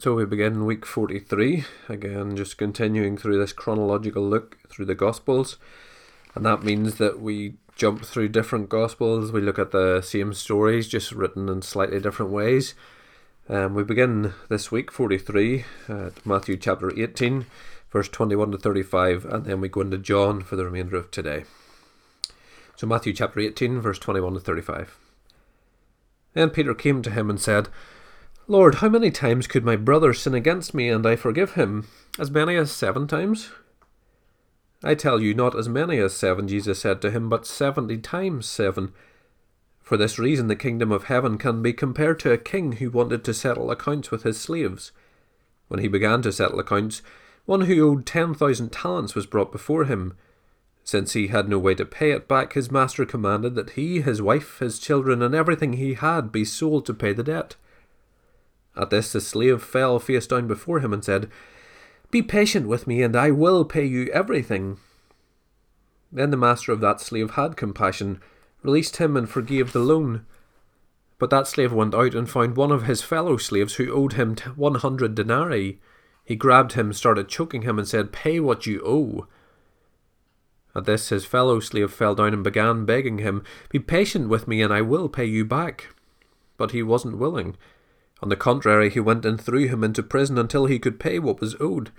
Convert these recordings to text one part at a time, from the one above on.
So we begin week 43, again, just continuing through this chronological look through the Gospels. And that means that we jump through different Gospels, we look at the same stories, just written in slightly different ways. Um, we begin this week, 43, at Matthew chapter 18, verse 21 to 35, and then we go into John for the remainder of today. So, Matthew chapter 18, verse 21 to 35. Then Peter came to him and said, Lord, how many times could my brother sin against me and I forgive him? As many as seven times? I tell you, not as many as seven, Jesus said to him, but seventy times seven. For this reason, the kingdom of heaven can be compared to a king who wanted to settle accounts with his slaves. When he began to settle accounts, one who owed ten thousand talents was brought before him. Since he had no way to pay it back, his master commanded that he, his wife, his children, and everything he had be sold to pay the debt. At this the slave fell face down before him and said, Be patient with me, and I will pay you everything. Then the master of that slave had compassion, released him, and forgave the loan. But that slave went out and found one of his fellow slaves who owed him one hundred denarii. He grabbed him, started choking him, and said, Pay what you owe. At this his fellow slave fell down and began begging him, Be patient with me, and I will pay you back. But he wasn't willing. On the contrary, he went and threw him into prison until he could pay what was owed.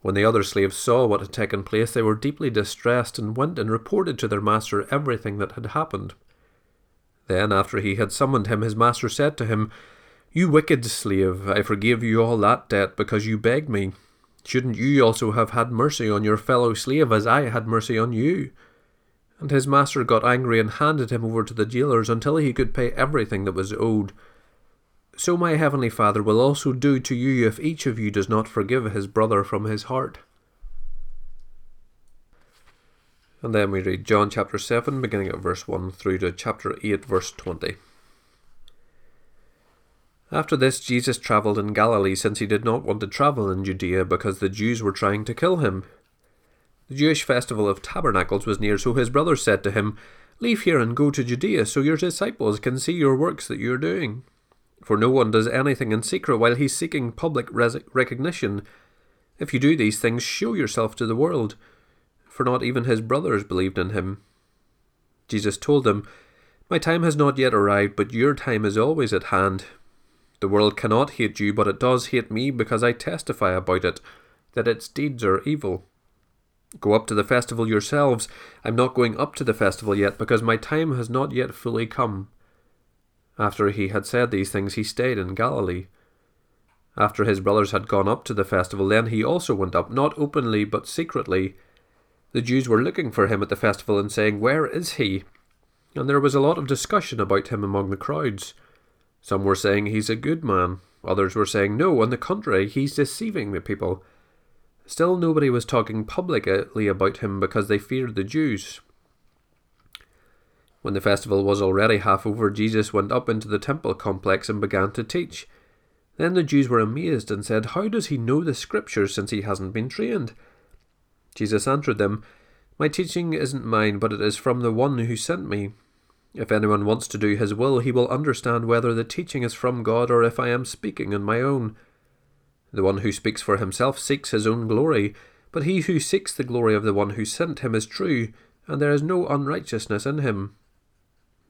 When the other slaves saw what had taken place, they were deeply distressed and went and reported to their master everything that had happened. Then, after he had summoned him, his master said to him, You wicked slave, I forgave you all that debt because you begged me. Shouldn't you also have had mercy on your fellow slave as I had mercy on you? And his master got angry and handed him over to the jailers until he could pay everything that was owed so my heavenly Father will also do to you if each of you does not forgive his brother from his heart. And then we read John chapter 7, beginning at verse 1 through to chapter 8, verse 20. After this, Jesus travelled in Galilee, since he did not want to travel in Judea because the Jews were trying to kill him. The Jewish festival of tabernacles was near, so his brothers said to him, Leave here and go to Judea, so your disciples can see your works that you are doing for no one does anything in secret while he's seeking public res- recognition. If you do these things, show yourself to the world, for not even his brothers believed in him. Jesus told them, My time has not yet arrived, but your time is always at hand. The world cannot hate you, but it does hate me because I testify about it, that its deeds are evil. Go up to the festival yourselves. I'm not going up to the festival yet because my time has not yet fully come. After he had said these things, he stayed in Galilee. After his brothers had gone up to the festival, then he also went up, not openly, but secretly. The Jews were looking for him at the festival and saying, Where is he? And there was a lot of discussion about him among the crowds. Some were saying he's a good man, others were saying, No, on the contrary, he's deceiving the people. Still, nobody was talking publicly about him because they feared the Jews. When the festival was already half over, Jesus went up into the temple complex and began to teach. Then the Jews were amazed and said, How does he know the Scriptures since he hasn't been trained? Jesus answered them, My teaching isn't mine, but it is from the one who sent me. If anyone wants to do his will, he will understand whether the teaching is from God or if I am speaking on my own. The one who speaks for himself seeks his own glory, but he who seeks the glory of the one who sent him is true, and there is no unrighteousness in him.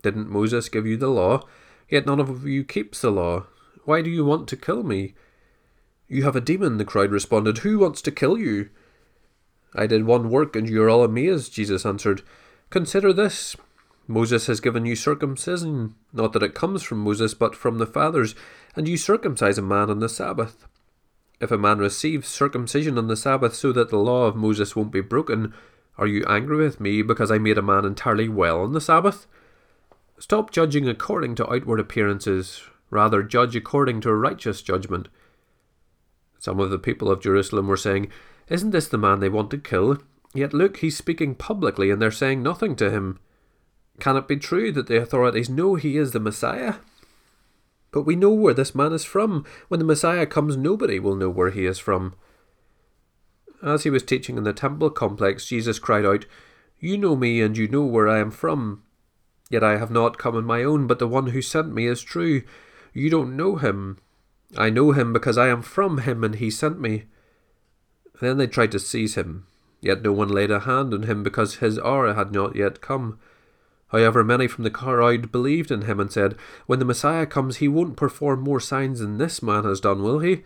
Didn't Moses give you the law? Yet none of you keeps the law. Why do you want to kill me? You have a demon, the crowd responded. Who wants to kill you? I did one work, and you are all amazed, Jesus answered. Consider this. Moses has given you circumcision, not that it comes from Moses, but from the fathers, and you circumcise a man on the Sabbath. If a man receives circumcision on the Sabbath so that the law of Moses won't be broken, are you angry with me because I made a man entirely well on the Sabbath? Stop judging according to outward appearances, rather judge according to righteous judgment. Some of the people of Jerusalem were saying, Isn't this the man they want to kill? Yet look, he's speaking publicly and they're saying nothing to him. Can it be true that the authorities know he is the Messiah? But we know where this man is from. When the Messiah comes, nobody will know where he is from. As he was teaching in the temple complex, Jesus cried out, You know me, and you know where I am from. Yet I have not come on my own, but the one who sent me is true. You don't know him. I know him because I am from him and he sent me. Then they tried to seize him, yet no one laid a hand on him because his hour had not yet come. However, many from the crowd believed in him and said, When the Messiah comes, he won't perform more signs than this man has done, will he?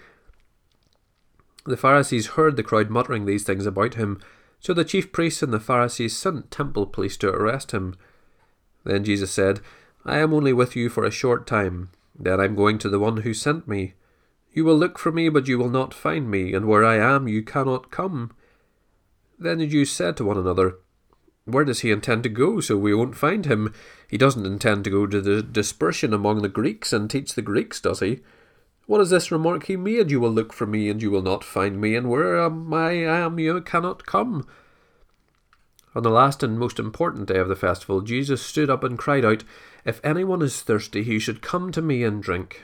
The Pharisees heard the crowd muttering these things about him, so the chief priests and the Pharisees sent temple police to arrest him. Then Jesus said, I am only with you for a short time, then I'm going to the one who sent me. You will look for me, but you will not find me, and where I am you cannot come. Then the Jews said to one another, Where does he intend to go, so we won't find him? He doesn't intend to go to the dispersion among the Greeks and teach the Greeks, does he? What is this remark he made? You will look for me, and you will not find me, and where am I am you cannot come. On the last and most important day of the festival, Jesus stood up and cried out, If anyone is thirsty, he should come to me and drink.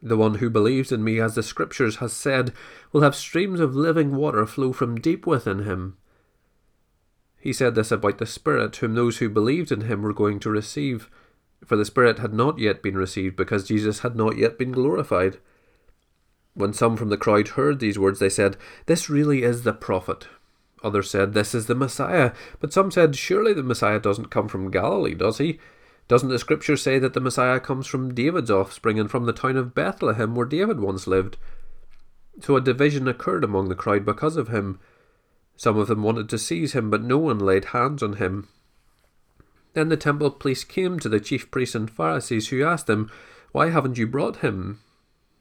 The one who believes in me, as the Scriptures has said, will have streams of living water flow from deep within him. He said this about the Spirit, whom those who believed in him were going to receive, for the Spirit had not yet been received because Jesus had not yet been glorified. When some from the crowd heard these words, they said, This really is the prophet. Others said, This is the Messiah. But some said, Surely the Messiah doesn't come from Galilee, does he? Doesn't the scripture say that the Messiah comes from David's offspring and from the town of Bethlehem where David once lived? So a division occurred among the crowd because of him. Some of them wanted to seize him, but no one laid hands on him. Then the temple police came to the chief priests and Pharisees, who asked them, Why haven't you brought him?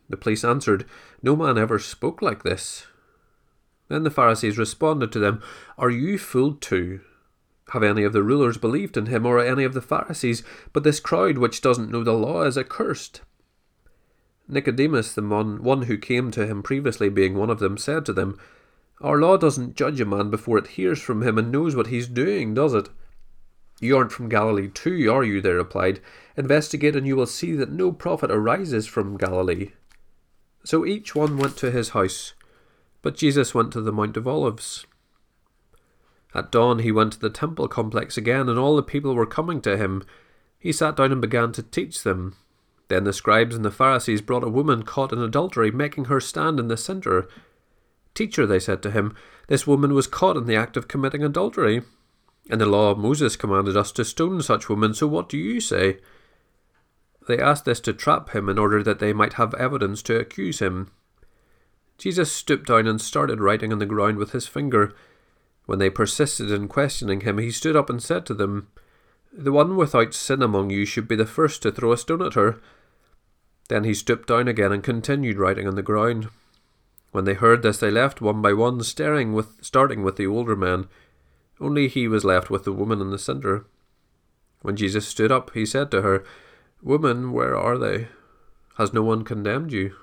The police answered, No man ever spoke like this. Then the Pharisees responded to them, Are you fooled too? Have any of the rulers believed in him, or any of the Pharisees? But this crowd which doesn't know the law is accursed. Nicodemus, the one, one who came to him previously, being one of them, said to them, Our law doesn't judge a man before it hears from him and knows what he's doing, does it? You aren't from Galilee too, are you? They replied. Investigate, and you will see that no prophet arises from Galilee. So each one went to his house. But Jesus went to the Mount of Olives. At dawn he went to the temple complex again, and all the people were coming to him. He sat down and began to teach them. Then the scribes and the Pharisees brought a woman caught in adultery, making her stand in the centre. Teacher, they said to him, this woman was caught in the act of committing adultery. And the law of Moses commanded us to stone such women, so what do you say? They asked this to trap him in order that they might have evidence to accuse him. Jesus stooped down and started writing on the ground with his finger. When they persisted in questioning him, he stood up and said to them, The one without sin among you should be the first to throw a stone at her. Then he stooped down again and continued writing on the ground. When they heard this, they left one by one, staring with, starting with the older man. Only he was left with the woman in the centre. When Jesus stood up, he said to her, Woman, where are they? Has no one condemned you?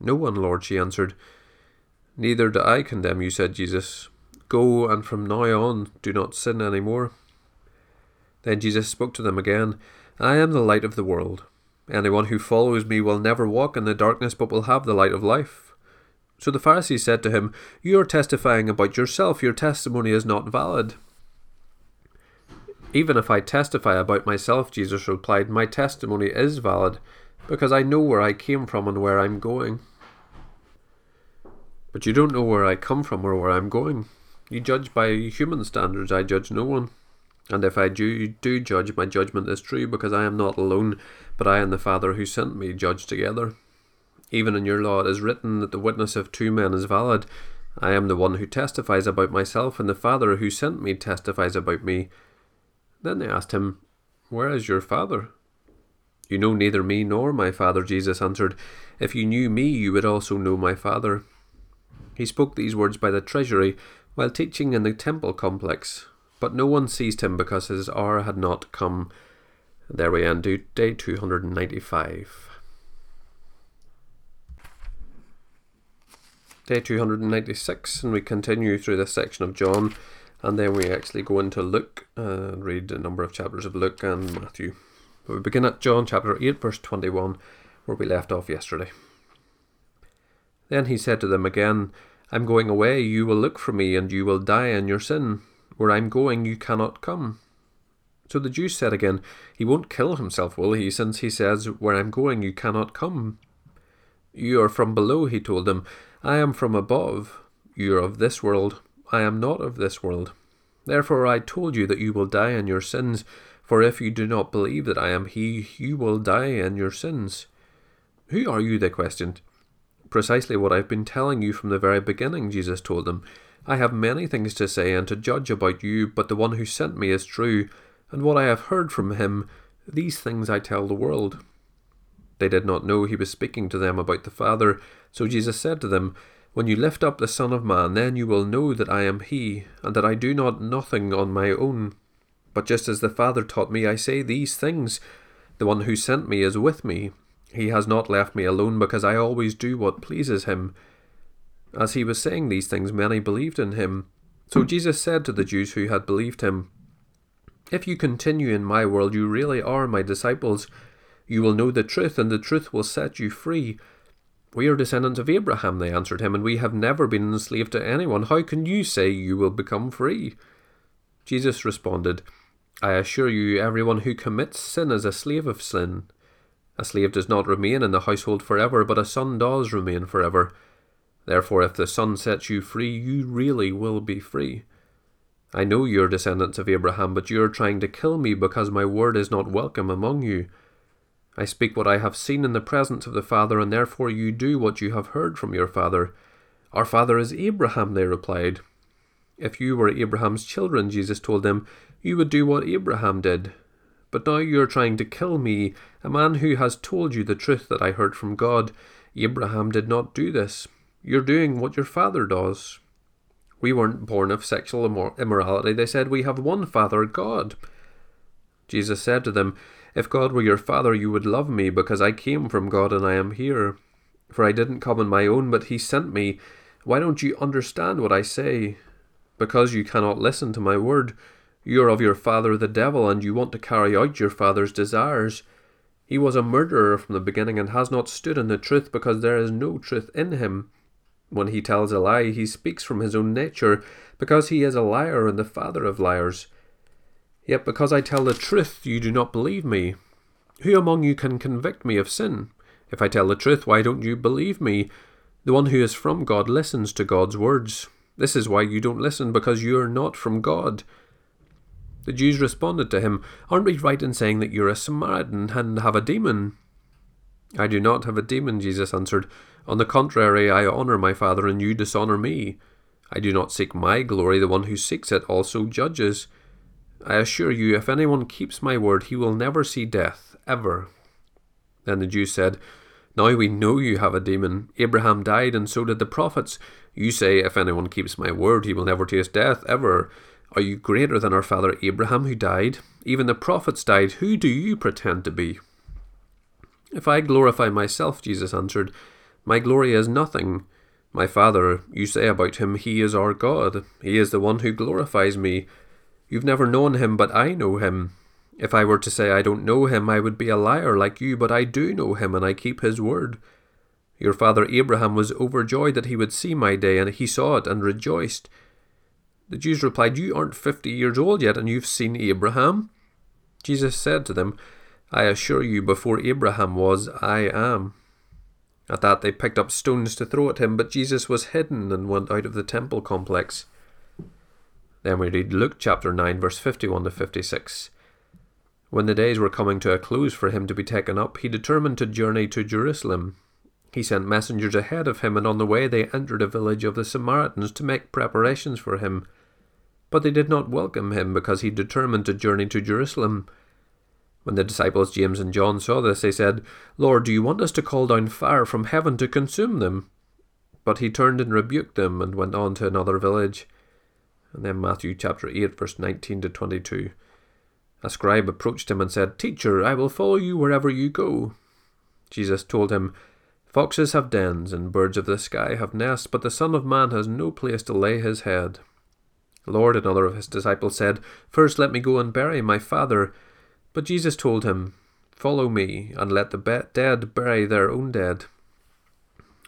No one, Lord, she answered. Neither do I condemn you, said Jesus. Go, and from now on do not sin any more. Then Jesus spoke to them again I am the light of the world. Anyone who follows me will never walk in the darkness, but will have the light of life. So the Pharisees said to him, You are testifying about yourself, your testimony is not valid. Even if I testify about myself, Jesus replied, my testimony is valid because I know where I came from and where I'm going. But you don't know where I come from or where I'm going. You judge by human standards, I judge no one. And if I do, do judge, my judgment is true, because I am not alone, but I and the Father who sent me judge together. Even in your law it is written that the witness of two men is valid. I am the one who testifies about myself, and the Father who sent me testifies about me. Then they asked him, Where is your Father? You know neither me nor my Father, Jesus answered. If you knew me, you would also know my Father. He spoke these words by the treasury while teaching in the temple complex, but no one seized him because his hour had not come. There we end day 295. Day 296, and we continue through this section of John, and then we actually go into Luke and read a number of chapters of Luke and Matthew. We begin at John chapter 8, verse 21, where we left off yesterday. Then he said to them again, I'm going away, you will look for me, and you will die in your sin. Where I'm going, you cannot come. So the Jews said again, He won't kill himself, will he, since he says, Where I'm going, you cannot come? You are from below, he told them. I am from above. You are of this world. I am not of this world. Therefore I told you that you will die in your sins, for if you do not believe that I am He, you will die in your sins. Who are you? they questioned. Precisely what I've been telling you from the very beginning, Jesus told them. I have many things to say and to judge about you, but the one who sent me is true, and what I have heard from him, these things I tell the world. They did not know he was speaking to them about the Father, so Jesus said to them, When you lift up the Son of Man, then you will know that I am he, and that I do not nothing on my own. But just as the Father taught me, I say these things. The one who sent me is with me. He has not left me alone, because I always do what pleases him. As he was saying these things, many believed in him. So Jesus said to the Jews who had believed him, If you continue in my word, you really are my disciples. You will know the truth, and the truth will set you free. We are descendants of Abraham, they answered him, and we have never been enslaved to anyone. How can you say you will become free? Jesus responded, I assure you, everyone who commits sin is a slave of sin. A slave does not remain in the household forever, but a son does remain forever. Therefore, if the Son sets you free, you really will be free. I know you are descendants of Abraham, but you are trying to kill me because my word is not welcome among you. I speak what I have seen in the presence of the Father, and therefore you do what you have heard from your father. Our father is Abraham, they replied. If you were Abraham's children, Jesus told them, you would do what Abraham did. But now you are trying to kill me, a man who has told you the truth that I heard from God. Abraham did not do this. You're doing what your father does. We weren't born of sexual immorality. They said, We have one Father, God. Jesus said to them, If God were your Father, you would love me, because I came from God and I am here. For I didn't come on my own, but He sent me. Why don't you understand what I say? Because you cannot listen to my word. You are of your father the devil, and you want to carry out your father's desires. He was a murderer from the beginning and has not stood in the truth, because there is no truth in him. When he tells a lie, he speaks from his own nature, because he is a liar and the father of liars. Yet because I tell the truth, you do not believe me. Who among you can convict me of sin? If I tell the truth, why don't you believe me? The one who is from God listens to God's words. This is why you don't listen, because you are not from God. The Jews responded to him, Aren't we right in saying that you're a Samaritan and have a demon? I do not have a demon, Jesus answered. On the contrary, I honour my Father, and you dishonour me. I do not seek my glory, the one who seeks it also judges. I assure you, if anyone keeps my word, he will never see death, ever. Then the Jews said, Now we know you have a demon. Abraham died, and so did the prophets. You say, If anyone keeps my word, he will never taste death, ever. Are you greater than our father Abraham, who died? Even the prophets died. Who do you pretend to be? If I glorify myself, Jesus answered, my glory is nothing. My Father, you say about him, He is our God. He is the one who glorifies me. You've never known him, but I know him. If I were to say I don't know him, I would be a liar like you, but I do know him, and I keep his word. Your father Abraham was overjoyed that he would see my day, and he saw it and rejoiced. The Jews replied, You aren't fifty years old yet, and you've seen Abraham? Jesus said to them, I assure you, before Abraham was, I am. At that, they picked up stones to throw at him, but Jesus was hidden and went out of the temple complex. Then we read Luke chapter 9, verse 51 to 56. When the days were coming to a close for him to be taken up, he determined to journey to Jerusalem. He sent messengers ahead of him, and on the way they entered a village of the Samaritans to make preparations for him. But they did not welcome him because he determined to journey to Jerusalem. When the disciples James and John saw this, they said, Lord, do you want us to call down fire from heaven to consume them? But he turned and rebuked them and went on to another village. And then Matthew chapter 8, verse 19 to 22. A scribe approached him and said, Teacher, I will follow you wherever you go. Jesus told him, Foxes have dens, and birds of the sky have nests, but the Son of Man has no place to lay his head. Lord, another of his disciples said, First let me go and bury my father. But Jesus told him, Follow me, and let the dead bury their own dead.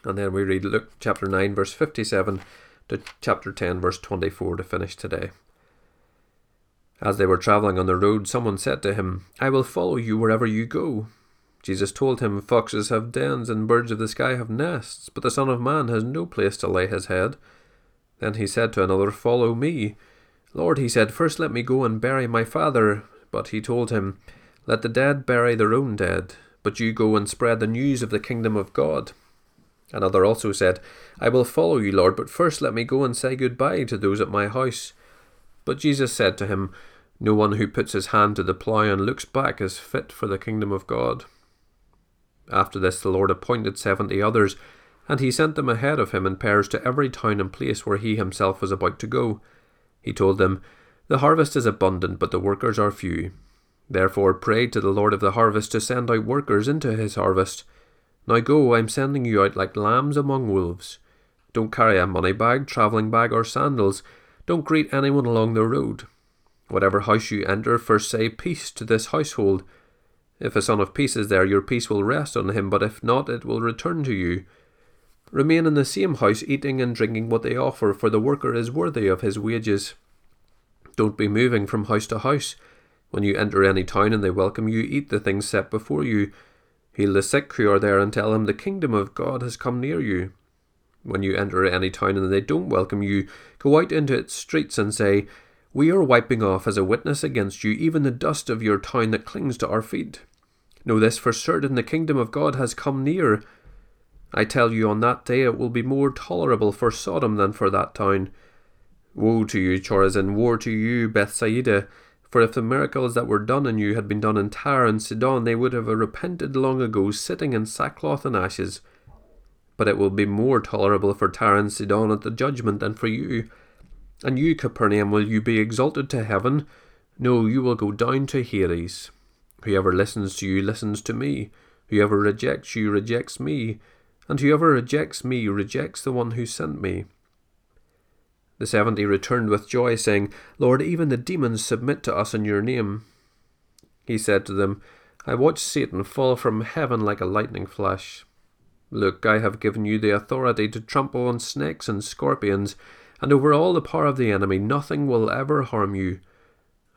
And then we read Luke chapter 9, verse 57 to chapter 10, verse 24 to finish today. As they were travelling on the road, someone said to him, I will follow you wherever you go. Jesus told him, Foxes have dens and birds of the sky have nests, but the Son of Man has no place to lay his head. Then he said to another, Follow me. Lord, he said, First let me go and bury my father. But he told him, Let the dead bury their own dead, but you go and spread the news of the kingdom of God. Another also said, I will follow you, Lord, but first let me go and say goodbye to those at my house. But Jesus said to him, No one who puts his hand to the plough and looks back is fit for the kingdom of God. After this, the Lord appointed seventy others, and he sent them ahead of him in pairs to every town and place where he himself was about to go. He told them, The harvest is abundant, but the workers are few. Therefore pray to the Lord of the harvest to send out workers into his harvest. Now go, I am sending you out like lambs among wolves. Don't carry a money bag, travelling bag, or sandals. Don't greet anyone along the road. Whatever house you enter, first say peace to this household. If a son of peace is there, your peace will rest on him, but if not, it will return to you. Remain in the same house, eating and drinking what they offer, for the worker is worthy of his wages. Don't be moving from house to house. When you enter any town and they welcome you, eat the things set before you. Heal the sick who are there and tell them the kingdom of God has come near you. When you enter any town and they don't welcome you, go out into its streets and say, We are wiping off as a witness against you even the dust of your town that clings to our feet. Know this for certain the kingdom of God has come near. I tell you, on that day it will be more tolerable for Sodom than for that town. Woe to you, Chorazin! Woe to you, Bethsaida! For if the miracles that were done in you had been done in Tyre and Sidon, they would have repented long ago, sitting in sackcloth and ashes. But it will be more tolerable for Tyre and Sidon at the judgment than for you. And you, Capernaum, will you be exalted to heaven? No, you will go down to Hades. Whoever listens to you listens to me. Whoever rejects you rejects me and whoever rejects me rejects the one who sent me. The seventy returned with joy, saying, Lord, even the demons submit to us in your name. He said to them, I watched Satan fall from heaven like a lightning flash. Look, I have given you the authority to trample on snakes and scorpions, and over all the power of the enemy nothing will ever harm you.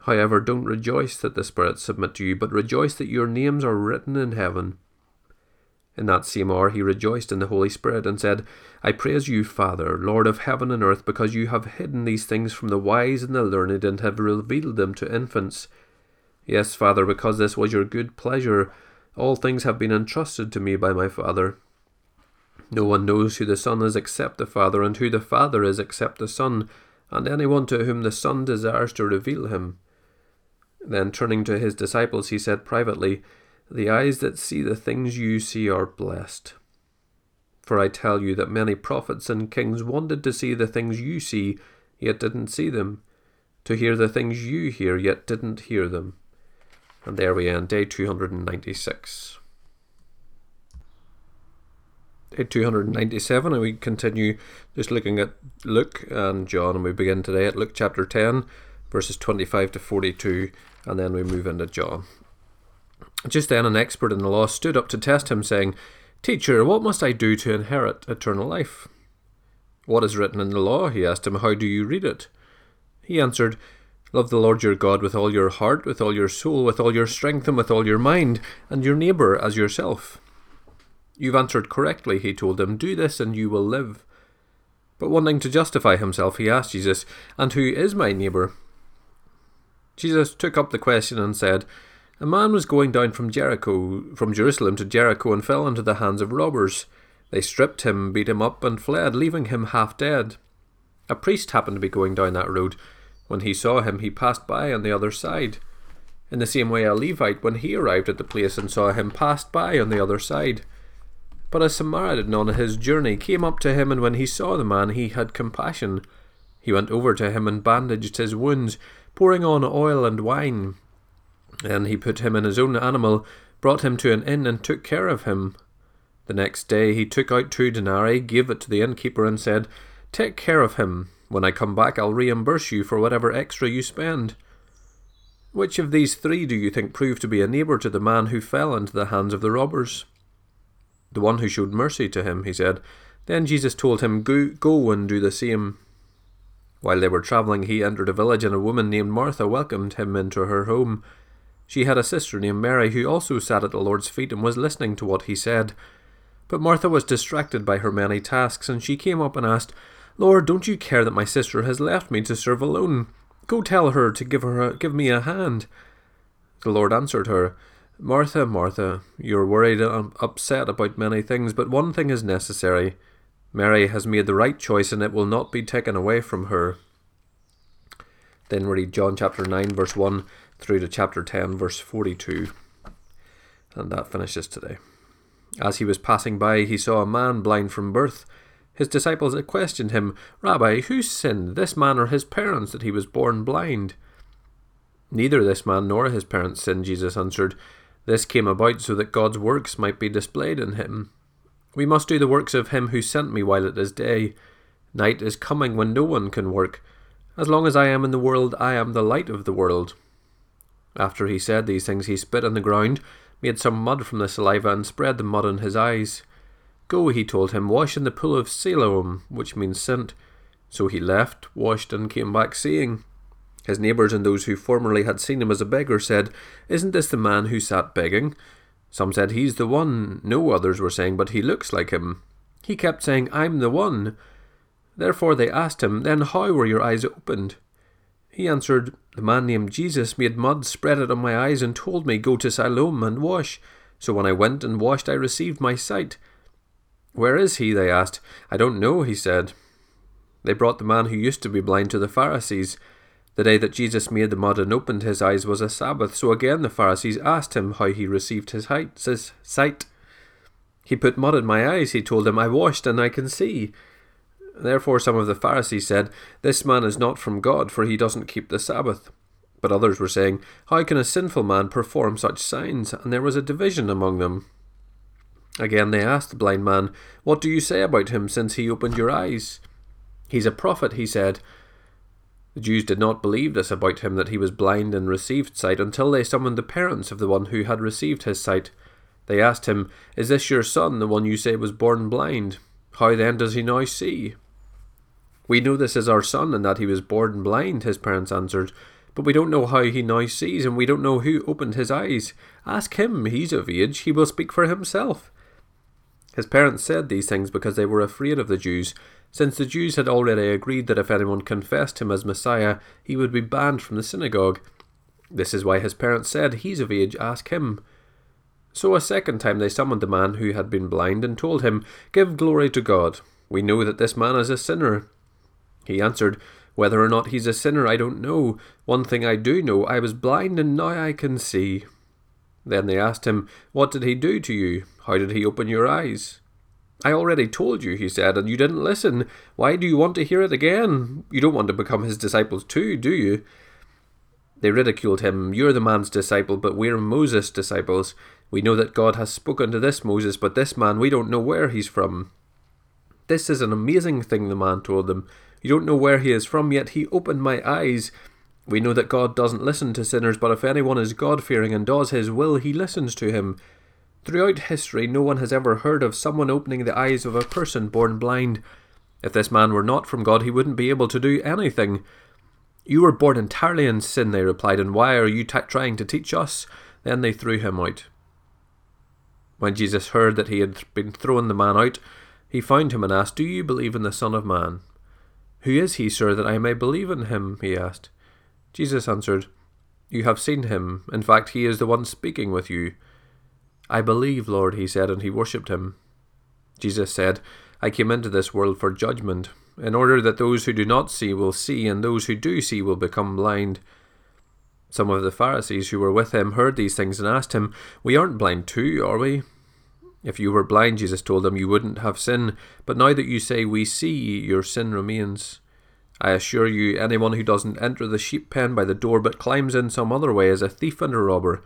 However, don't rejoice that the spirits submit to you, but rejoice that your names are written in heaven. In that same hour he rejoiced in the Holy Spirit and said, I praise you, Father, Lord of heaven and earth, because you have hidden these things from the wise and the learned and have revealed them to infants. Yes, Father, because this was your good pleasure, all things have been entrusted to me by my Father. No one knows who the Son is except the Father, and who the Father is except the Son, and anyone to whom the Son desires to reveal him. Then turning to his disciples, he said privately, the eyes that see the things you see are blessed. For I tell you that many prophets and kings wanted to see the things you see, yet didn't see them, to hear the things you hear, yet didn't hear them. And there we end, day 296. Day 297, and we continue just looking at Luke and John, and we begin today at Luke chapter 10, verses 25 to 42, and then we move into John. Just then, an expert in the law stood up to test him, saying, Teacher, what must I do to inherit eternal life? What is written in the law? He asked him, How do you read it? He answered, Love the Lord your God with all your heart, with all your soul, with all your strength, and with all your mind, and your neighbour as yourself. You've answered correctly, he told him. Do this, and you will live. But wanting to justify himself, he asked Jesus, And who is my neighbour? Jesus took up the question and said, a man was going down from Jericho, from Jerusalem to Jericho, and fell into the hands of robbers. They stripped him, beat him up, and fled, leaving him half dead. A priest happened to be going down that road. When he saw him, he passed by on the other side. In the same way, a Levite, when he arrived at the place and saw him, passed by on the other side. But a Samaritan on his journey came up to him, and when he saw the man, he had compassion. He went over to him and bandaged his wounds, pouring on oil and wine. And he put him in his own animal, brought him to an inn, and took care of him. The next day he took out two denarii, gave it to the innkeeper, and said, Take care of him. When I come back, I'll reimburse you for whatever extra you spend. Which of these three do you think proved to be a neighbour to the man who fell into the hands of the robbers? The one who showed mercy to him, he said. Then Jesus told him, Go, go and do the same. While they were travelling, he entered a village, and a woman named Martha welcomed him into her home. She had a sister named Mary who also sat at the Lord's feet and was listening to what he said. But Martha was distracted by her many tasks, and she came up and asked, Lord, don't you care that my sister has left me to serve alone? Go tell her to give her a, give me a hand. The Lord answered her, Martha, Martha, you are worried and um, upset about many things, but one thing is necessary. Mary has made the right choice, and it will not be taken away from her. Then read John chapter 9, verse 1 through to chapter 10, verse 42. And that finishes today. As he was passing by, he saw a man blind from birth. His disciples had questioned him, Rabbi, who sinned, this man or his parents, that he was born blind? Neither this man nor his parents sinned, Jesus answered. This came about so that God's works might be displayed in him. We must do the works of him who sent me while it is day. Night is coming when no one can work. As long as I am in the world, I am the light of the world. After he said these things, he spit on the ground, made some mud from the saliva, and spread the mud on his eyes. Go, he told him, wash in the pool of Siloam, which means sent. So he left, washed, and came back seeing. His neighbours and those who formerly had seen him as a beggar said, Isn't this the man who sat begging? Some said, He's the one. No others were saying, But he looks like him. He kept saying, I'm the one. Therefore they asked him, Then how were your eyes opened? He answered, The man named Jesus made mud, spread it on my eyes, and told me, Go to Siloam and wash. So when I went and washed, I received my sight. Where is he? they asked. I don't know, he said. They brought the man who used to be blind to the Pharisees. The day that Jesus made the mud and opened his eyes was a Sabbath, so again the Pharisees asked him how he received his sight. "Says sight. He put mud in my eyes, he told them. I washed and I can see. Therefore some of the Pharisees said, This man is not from God, for he doesn't keep the Sabbath. But others were saying, How can a sinful man perform such signs? And there was a division among them. Again they asked the blind man, What do you say about him since he opened your eyes? He's a prophet, he said. The Jews did not believe this about him that he was blind and received sight until they summoned the parents of the one who had received his sight. They asked him, Is this your son, the one you say was born blind? How then does he now see? We know this is our son and that he was born blind, his parents answered, but we don't know how he now sees and we don't know who opened his eyes. Ask him, he's of age, he will speak for himself. His parents said these things because they were afraid of the Jews, since the Jews had already agreed that if anyone confessed him as Messiah, he would be banned from the synagogue. This is why his parents said, He's of age, ask him. So a second time they summoned the man who had been blind and told him, Give glory to God. We know that this man is a sinner. He answered, Whether or not he's a sinner, I don't know. One thing I do know, I was blind and now I can see. Then they asked him, What did he do to you? How did he open your eyes? I already told you, he said, and you didn't listen. Why do you want to hear it again? You don't want to become his disciples too, do you? They ridiculed him. You're the man's disciple, but we're Moses' disciples. We know that God has spoken to this Moses, but this man, we don't know where he's from. This is an amazing thing, the man told them. You don't know where he is from, yet he opened my eyes. We know that God doesn't listen to sinners, but if anyone is God fearing and does his will, he listens to him. Throughout history, no one has ever heard of someone opening the eyes of a person born blind. If this man were not from God, he wouldn't be able to do anything. You were born entirely in sin, they replied, and why are you t- trying to teach us? Then they threw him out. When Jesus heard that he had been thrown the man out, he found him and asked, Do you believe in the Son of Man? Who is he, sir, that I may believe in him? he asked. Jesus answered, You have seen him. In fact, he is the one speaking with you. I believe, Lord, he said, and he worshipped him. Jesus said, I came into this world for judgment, in order that those who do not see will see, and those who do see will become blind. Some of the Pharisees who were with him heard these things and asked him, We aren't blind too, are we? If you were blind, Jesus told them, you wouldn't have sin, but now that you say we see, your sin remains. I assure you, anyone who doesn't enter the sheep pen by the door but climbs in some other way is a thief and a robber.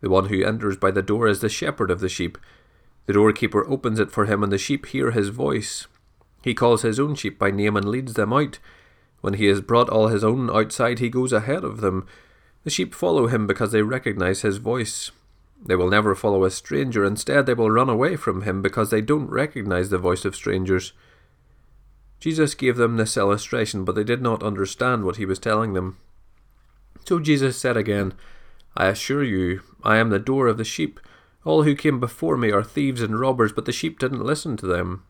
The one who enters by the door is the shepherd of the sheep. The doorkeeper opens it for him, and the sheep hear his voice. He calls his own sheep by name and leads them out. When he has brought all his own outside, he goes ahead of them. The sheep follow him because they recognize his voice. They will never follow a stranger, instead, they will run away from him because they don't recognize the voice of strangers. Jesus gave them this illustration, but they did not understand what he was telling them. So Jesus said again, I assure you, I am the door of the sheep. All who came before me are thieves and robbers, but the sheep didn't listen to them.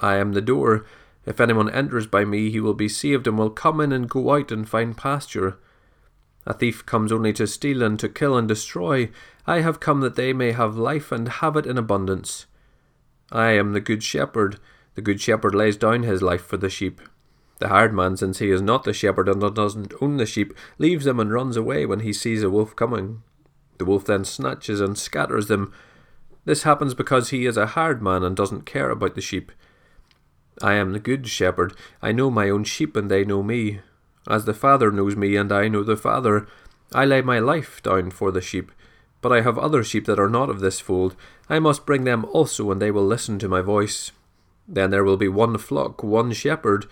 I am the door. If anyone enters by me, he will be saved and will come in and go out and find pasture. A thief comes only to steal and to kill and destroy. I have come that they may have life and have it in abundance. I am the good shepherd. The good shepherd lays down his life for the sheep. The hired man, since he is not the shepherd and doesn't own the sheep, leaves them and runs away when he sees a wolf coming. The wolf then snatches and scatters them. This happens because he is a hired man and doesn't care about the sheep. I am the good shepherd. I know my own sheep and they know me. As the Father knows me and I know the Father, I lay my life down for the sheep. But I have other sheep that are not of this fold. I must bring them also, and they will listen to my voice. Then there will be one flock, one shepherd.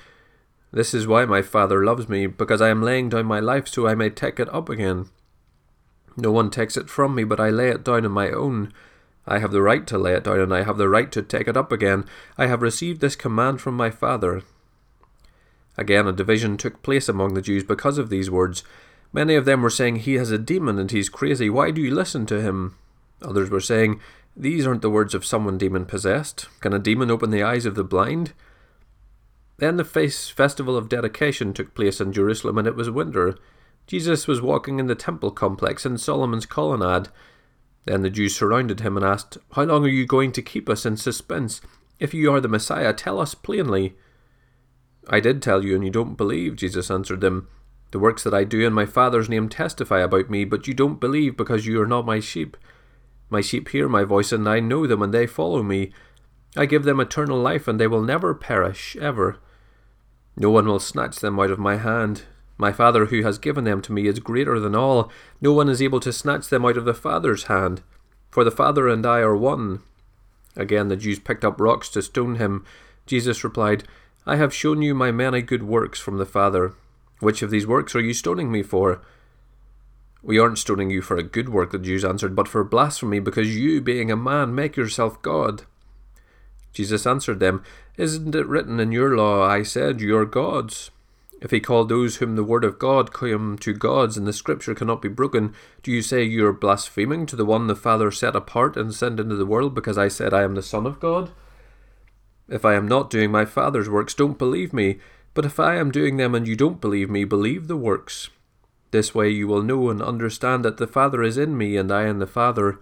This is why my Father loves me, because I am laying down my life so I may take it up again. No one takes it from me, but I lay it down on my own. I have the right to lay it down, and I have the right to take it up again. I have received this command from my Father. Again, a division took place among the Jews because of these words. Many of them were saying, He has a demon and he's crazy. Why do you listen to him? Others were saying, These aren't the words of someone demon possessed. Can a demon open the eyes of the blind? Then the festival of dedication took place in Jerusalem, and it was winter. Jesus was walking in the temple complex in Solomon's colonnade. Then the Jews surrounded him and asked, How long are you going to keep us in suspense? If you are the Messiah, tell us plainly. I did tell you, and you don't believe, Jesus answered them. The works that I do in my Father's name testify about me, but you don't believe because you are not my sheep. My sheep hear my voice, and I know them, and they follow me. I give them eternal life, and they will never perish, ever. No one will snatch them out of my hand. My Father who has given them to me is greater than all. No one is able to snatch them out of the Father's hand. For the Father and I are one. Again the Jews picked up rocks to stone him. Jesus replied, I have shown you my many good works from the Father. Which of these works are you stoning me for? We aren't stoning you for a good work, the Jews answered, but for blasphemy, because you, being a man, make yourself God. Jesus answered them, Isn't it written in your law, I said, You are gods? If he called those whom the word of God come to gods, and the scripture cannot be broken, do you say you are blaspheming to the one the Father set apart and sent into the world because I said I am the Son of God? If I am not doing my Father's works, don't believe me. But if I am doing them and you don't believe me, believe the works. This way you will know and understand that the Father is in me and I in the Father.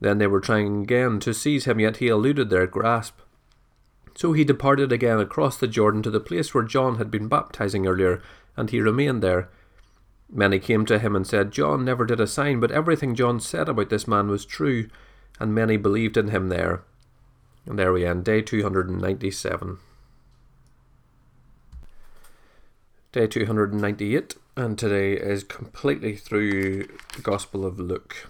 Then they were trying again to seize him, yet he eluded their grasp. So he departed again across the Jordan to the place where John had been baptizing earlier, and he remained there. Many came to him and said, John never did a sign, but everything John said about this man was true, and many believed in him there. And there we end, day 297. Day 298, and today is completely through the Gospel of Luke.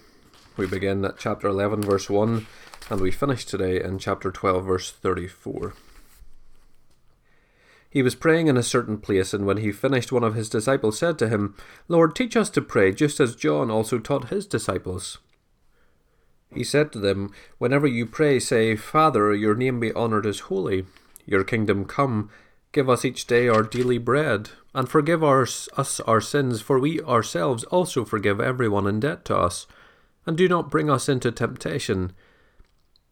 We begin at chapter 11, verse 1, and we finish today in chapter 12, verse 34. He was praying in a certain place, and when he finished, one of his disciples said to him, Lord, teach us to pray, just as John also taught his disciples. He said to them, Whenever you pray, say, Father, your name be honoured as holy, your kingdom come, give us each day our daily bread, and forgive us our sins, for we ourselves also forgive everyone in debt to us, and do not bring us into temptation.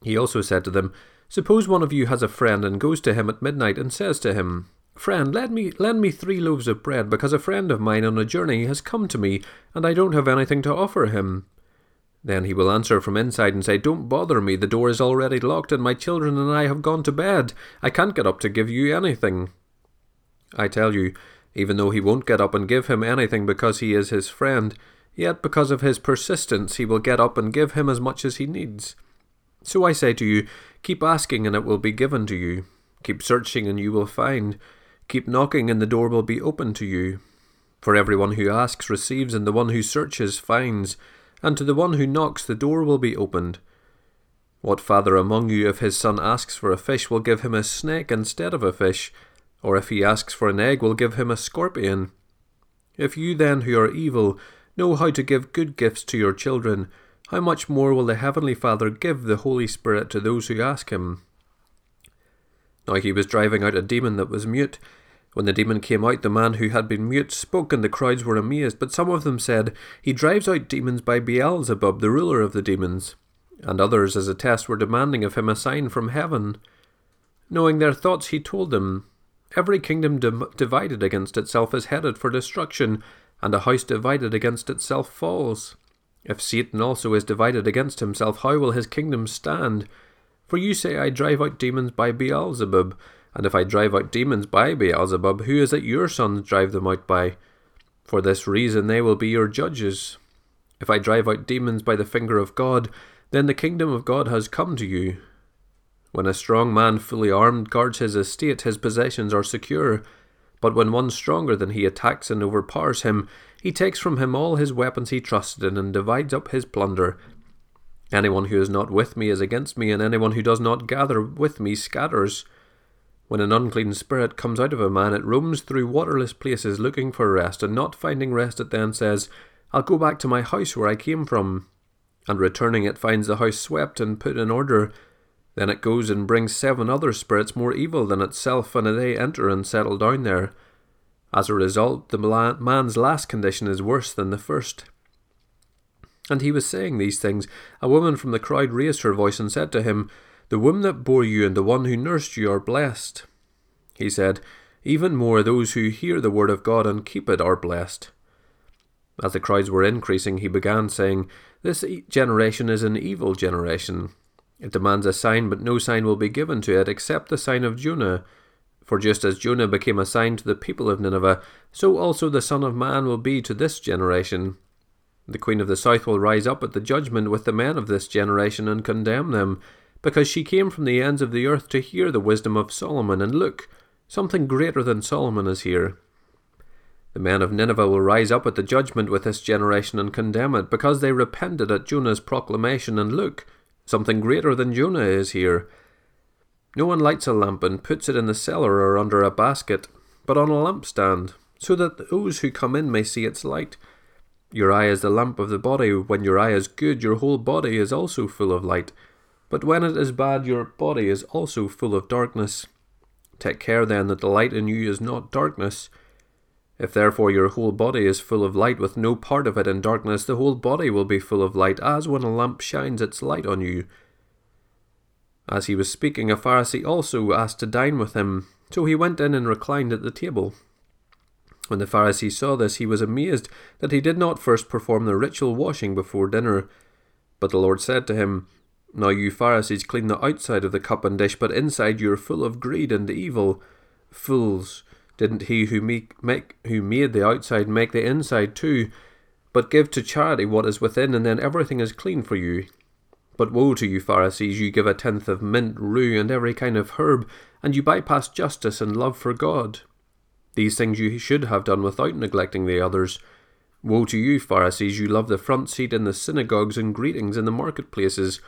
He also said to them, Suppose one of you has a friend and goes to him at midnight and says to him, Friend, me, lend me three loaves of bread, because a friend of mine on a journey has come to me, and I don't have anything to offer him. Then he will answer from inside and say, Don't bother me, the door is already locked, and my children and I have gone to bed. I can't get up to give you anything. I tell you, even though he won't get up and give him anything because he is his friend, yet because of his persistence he will get up and give him as much as he needs. So I say to you, keep asking and it will be given to you. Keep searching and you will find. Keep knocking and the door will be opened to you. For everyone who asks receives, and the one who searches finds and to the one who knocks the door will be opened. What father among you, if his son asks for a fish, will give him a snake instead of a fish? Or if he asks for an egg, will give him a scorpion? If you then, who are evil, know how to give good gifts to your children, how much more will the Heavenly Father give the Holy Spirit to those who ask him? Now he was driving out a demon that was mute. When the demon came out, the man who had been mute spoke, and the crowds were amazed. But some of them said, He drives out demons by Beelzebub, the ruler of the demons. And others, as a test, were demanding of him a sign from heaven. Knowing their thoughts, he told them, Every kingdom divided against itself is headed for destruction, and a house divided against itself falls. If Satan also is divided against himself, how will his kingdom stand? For you say, I drive out demons by Beelzebub. And if I drive out demons by Beelzebub, who is it your sons drive them out by? For this reason they will be your judges. If I drive out demons by the finger of God, then the kingdom of God has come to you. When a strong man fully armed guards his estate, his possessions are secure. But when one stronger than he attacks and overpowers him, he takes from him all his weapons he trusted in and divides up his plunder. Anyone who is not with me is against me, and anyone who does not gather with me scatters. When an unclean spirit comes out of a man, it roams through waterless places looking for rest, and not finding rest, it then says, I'll go back to my house where I came from. And returning, it finds the house swept and put in order. Then it goes and brings seven other spirits more evil than itself, and they enter and settle down there. As a result, the man's last condition is worse than the first. And he was saying these things. A woman from the crowd raised her voice and said to him, the womb that bore you and the one who nursed you are blessed. He said, Even more those who hear the word of God and keep it are blessed. As the crowds were increasing, he began saying, This generation is an evil generation. It demands a sign, but no sign will be given to it except the sign of Jonah. For just as Jonah became a sign to the people of Nineveh, so also the Son of Man will be to this generation. The Queen of the South will rise up at the judgment with the men of this generation and condemn them because she came from the ends of the earth to hear the wisdom of Solomon, and look, something greater than Solomon is here. The men of Nineveh will rise up at the judgment with this generation and condemn it, because they repented at Jonah's proclamation, and look, something greater than Jonah is here. No one lights a lamp and puts it in the cellar or under a basket, but on a lampstand, so that those who come in may see its light. Your eye is the lamp of the body. When your eye is good, your whole body is also full of light. But when it is bad, your body is also full of darkness. Take care then that the light in you is not darkness. If therefore your whole body is full of light, with no part of it in darkness, the whole body will be full of light, as when a lamp shines its light on you. As he was speaking, a Pharisee also asked to dine with him, so he went in and reclined at the table. When the Pharisee saw this, he was amazed that he did not first perform the ritual washing before dinner. But the Lord said to him, now you Pharisees clean the outside of the cup and dish, but inside you are full of greed and evil. Fools! Didn't he who make, make who made the outside make the inside too? But give to charity what is within, and then everything is clean for you. But woe to you, Pharisees! You give a tenth of mint, rue, and every kind of herb, and you bypass justice and love for God. These things you should have done without neglecting the others. Woe to you, Pharisees! You love the front seat in the synagogues and greetings in the marketplaces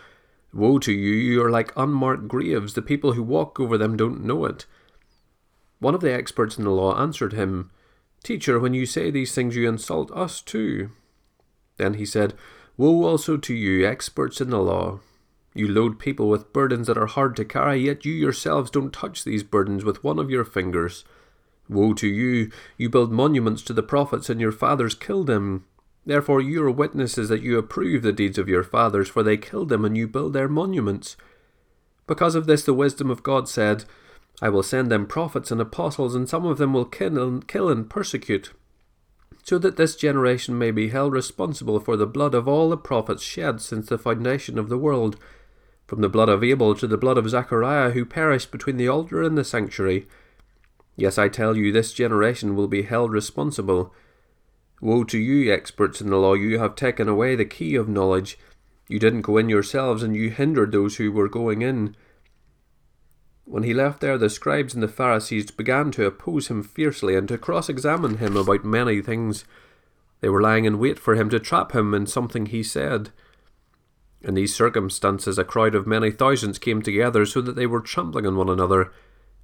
Woe to you, you are like unmarked graves, the people who walk over them don't know it. One of the experts in the law answered him, Teacher, when you say these things, you insult us too. Then he said, Woe also to you, experts in the law! You load people with burdens that are hard to carry, yet you yourselves don't touch these burdens with one of your fingers. Woe to you! You build monuments to the prophets, and your fathers killed them. Therefore you are witnesses that you approve the deeds of your fathers, for they killed them, and you build their monuments. Because of this the wisdom of God said, I will send them prophets and apostles, and some of them will kill and, persecute, so that this generation may be held responsible for the blood of all the prophets shed since the foundation of the world, from the blood of Abel to the blood of Zachariah, who perished between the altar and the sanctuary. Yes, I tell you, this generation will be held responsible. Woe to you, experts in the law, you have taken away the key of knowledge. You didn't go in yourselves, and you hindered those who were going in. When he left there, the scribes and the Pharisees began to oppose him fiercely and to cross examine him about many things. They were lying in wait for him to trap him in something he said. In these circumstances, a crowd of many thousands came together so that they were trampling on one another.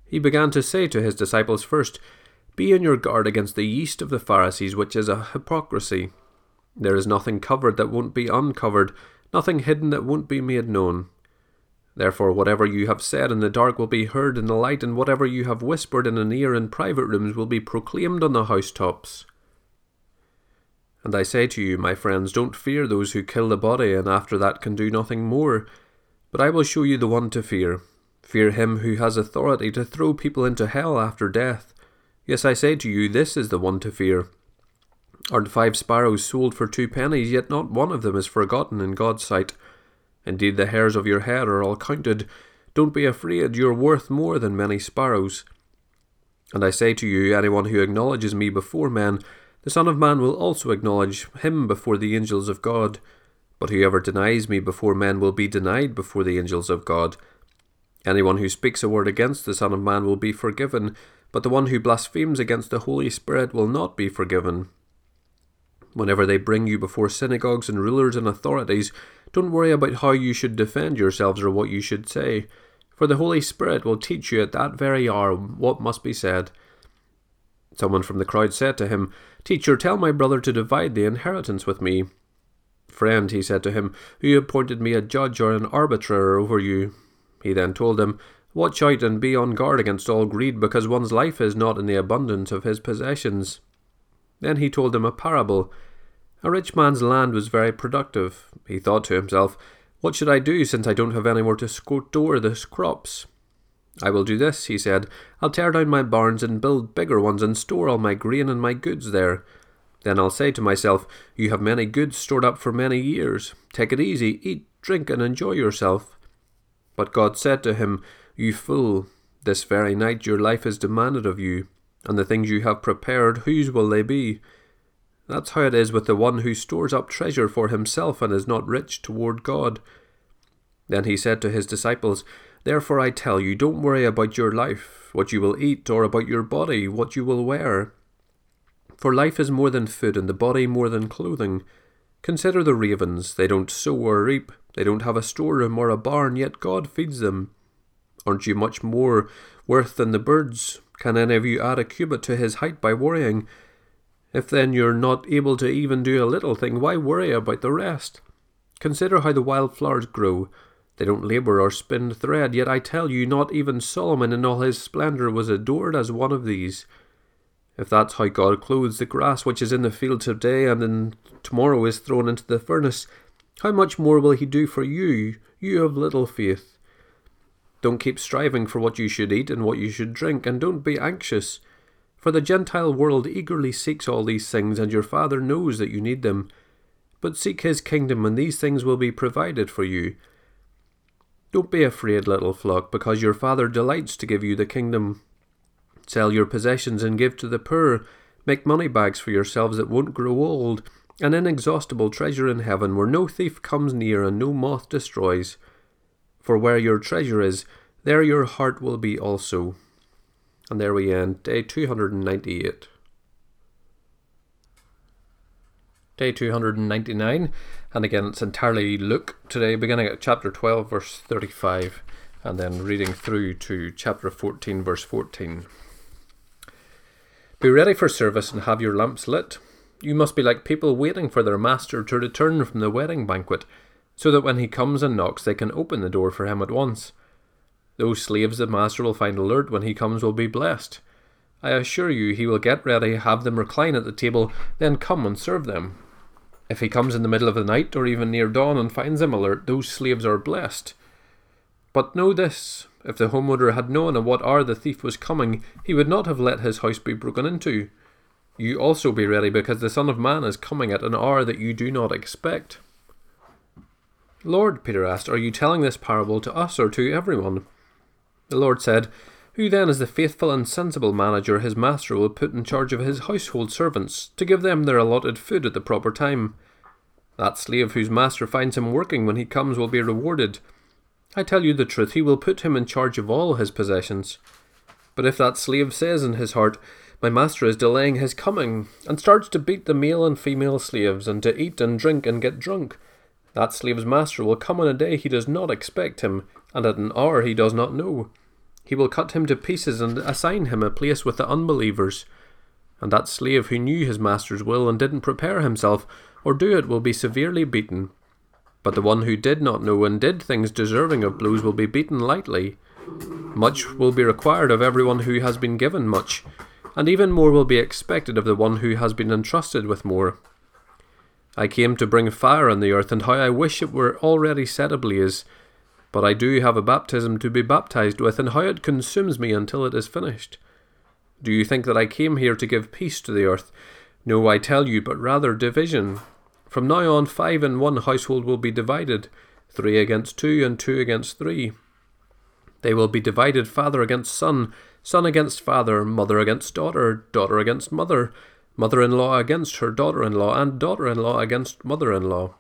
He began to say to his disciples first, be on your guard against the yeast of the Pharisees, which is a hypocrisy. There is nothing covered that won't be uncovered, nothing hidden that won't be made known. Therefore, whatever you have said in the dark will be heard in the light, and whatever you have whispered in an ear in private rooms will be proclaimed on the housetops. And I say to you, my friends, don't fear those who kill the body, and after that can do nothing more. But I will show you the one to fear. Fear him who has authority to throw people into hell after death. Yes, I say to you, this is the one to fear. Aren't five sparrows sold for two pennies, yet not one of them is forgotten in God's sight? Indeed, the hairs of your head are all counted. Don't be afraid, you are worth more than many sparrows. And I say to you, anyone who acknowledges me before men, the Son of Man will also acknowledge him before the angels of God. But whoever denies me before men will be denied before the angels of God. Anyone who speaks a word against the Son of Man will be forgiven, but the one who blasphemes against the Holy Spirit will not be forgiven. Whenever they bring you before synagogues and rulers and authorities, don't worry about how you should defend yourselves or what you should say, for the Holy Spirit will teach you at that very hour what must be said. Someone from the crowd said to him, Teacher, tell my brother to divide the inheritance with me. Friend, he said to him, who appointed me a judge or an arbiter over you? He then told him, Watch out and be on guard against all greed, because one's life is not in the abundance of his possessions. Then he told him a parable. A rich man's land was very productive. He thought to himself, What should I do, since I don't have anywhere to store the crops? I will do this, he said. I'll tear down my barns and build bigger ones and store all my grain and my goods there. Then I'll say to myself, You have many goods stored up for many years. Take it easy, eat, drink, and enjoy yourself. But God said to him, You fool, this very night your life is demanded of you, and the things you have prepared, whose will they be? That's how it is with the one who stores up treasure for himself and is not rich toward God. Then he said to his disciples, Therefore I tell you, don't worry about your life, what you will eat, or about your body, what you will wear. For life is more than food, and the body more than clothing. Consider the ravens, they don't sow or reap, they don't have a storeroom or a barn, yet God feeds them. Aren't you much more worth than the birds? Can any of you add a cubit to his height by worrying? If then you're not able to even do a little thing, why worry about the rest? Consider how the wild flowers grow. They don't labour or spin thread, yet I tell you, not even Solomon in all his splendour was adored as one of these. If that's how God clothes the grass which is in the field today and in tomorrow is thrown into the furnace, how much more will he do for you, you of little faith? Don't keep striving for what you should eat and what you should drink, and don't be anxious. For the Gentile world eagerly seeks all these things, and your Father knows that you need them. But seek his kingdom, and these things will be provided for you. Don't be afraid, little flock, because your Father delights to give you the kingdom. Sell your possessions and give to the poor. Make money bags for yourselves that won't grow old, an inexhaustible treasure in heaven where no thief comes near and no moth destroys. For where your treasure is, there your heart will be also. And there we end, day 298. Day 299, and again it's entirely Luke today, beginning at chapter 12, verse 35, and then reading through to chapter 14, verse 14. Be ready for service and have your lamps lit. You must be like people waiting for their master to return from the wedding banquet, so that when he comes and knocks, they can open the door for him at once. Those slaves the master will find alert when he comes will be blessed. I assure you he will get ready, have them recline at the table, then come and serve them. If he comes in the middle of the night or even near dawn and finds them alert, those slaves are blessed. But know this if the homeowner had known at what hour the thief was coming, he would not have let his house be broken into. You also be ready, because the Son of Man is coming at an hour that you do not expect. Lord, Peter asked, are you telling this parable to us or to everyone? The Lord said, Who then is the faithful and sensible manager his master will put in charge of his household servants, to give them their allotted food at the proper time? That slave whose master finds him working when he comes will be rewarded. I tell you the truth, he will put him in charge of all his possessions. But if that slave says in his heart, My master is delaying his coming, and starts to beat the male and female slaves, and to eat and drink and get drunk, that slave's master will come on a day he does not expect him, and at an hour he does not know. He will cut him to pieces and assign him a place with the unbelievers. And that slave who knew his master's will and didn't prepare himself or do it will be severely beaten. But the one who did not know and did things deserving of blows will be beaten lightly. Much will be required of everyone who has been given much, and even more will be expected of the one who has been entrusted with more. I came to bring fire on the earth, and how I wish it were already set ablaze. But I do have a baptism to be baptized with, and how it consumes me until it is finished. Do you think that I came here to give peace to the earth? No, I tell you, but rather division. From now on, five in one household will be divided, three against two, and two against three. They will be divided father against son, son against father, mother against daughter, daughter against mother, mother in law against her daughter in law, and daughter in law against mother in law.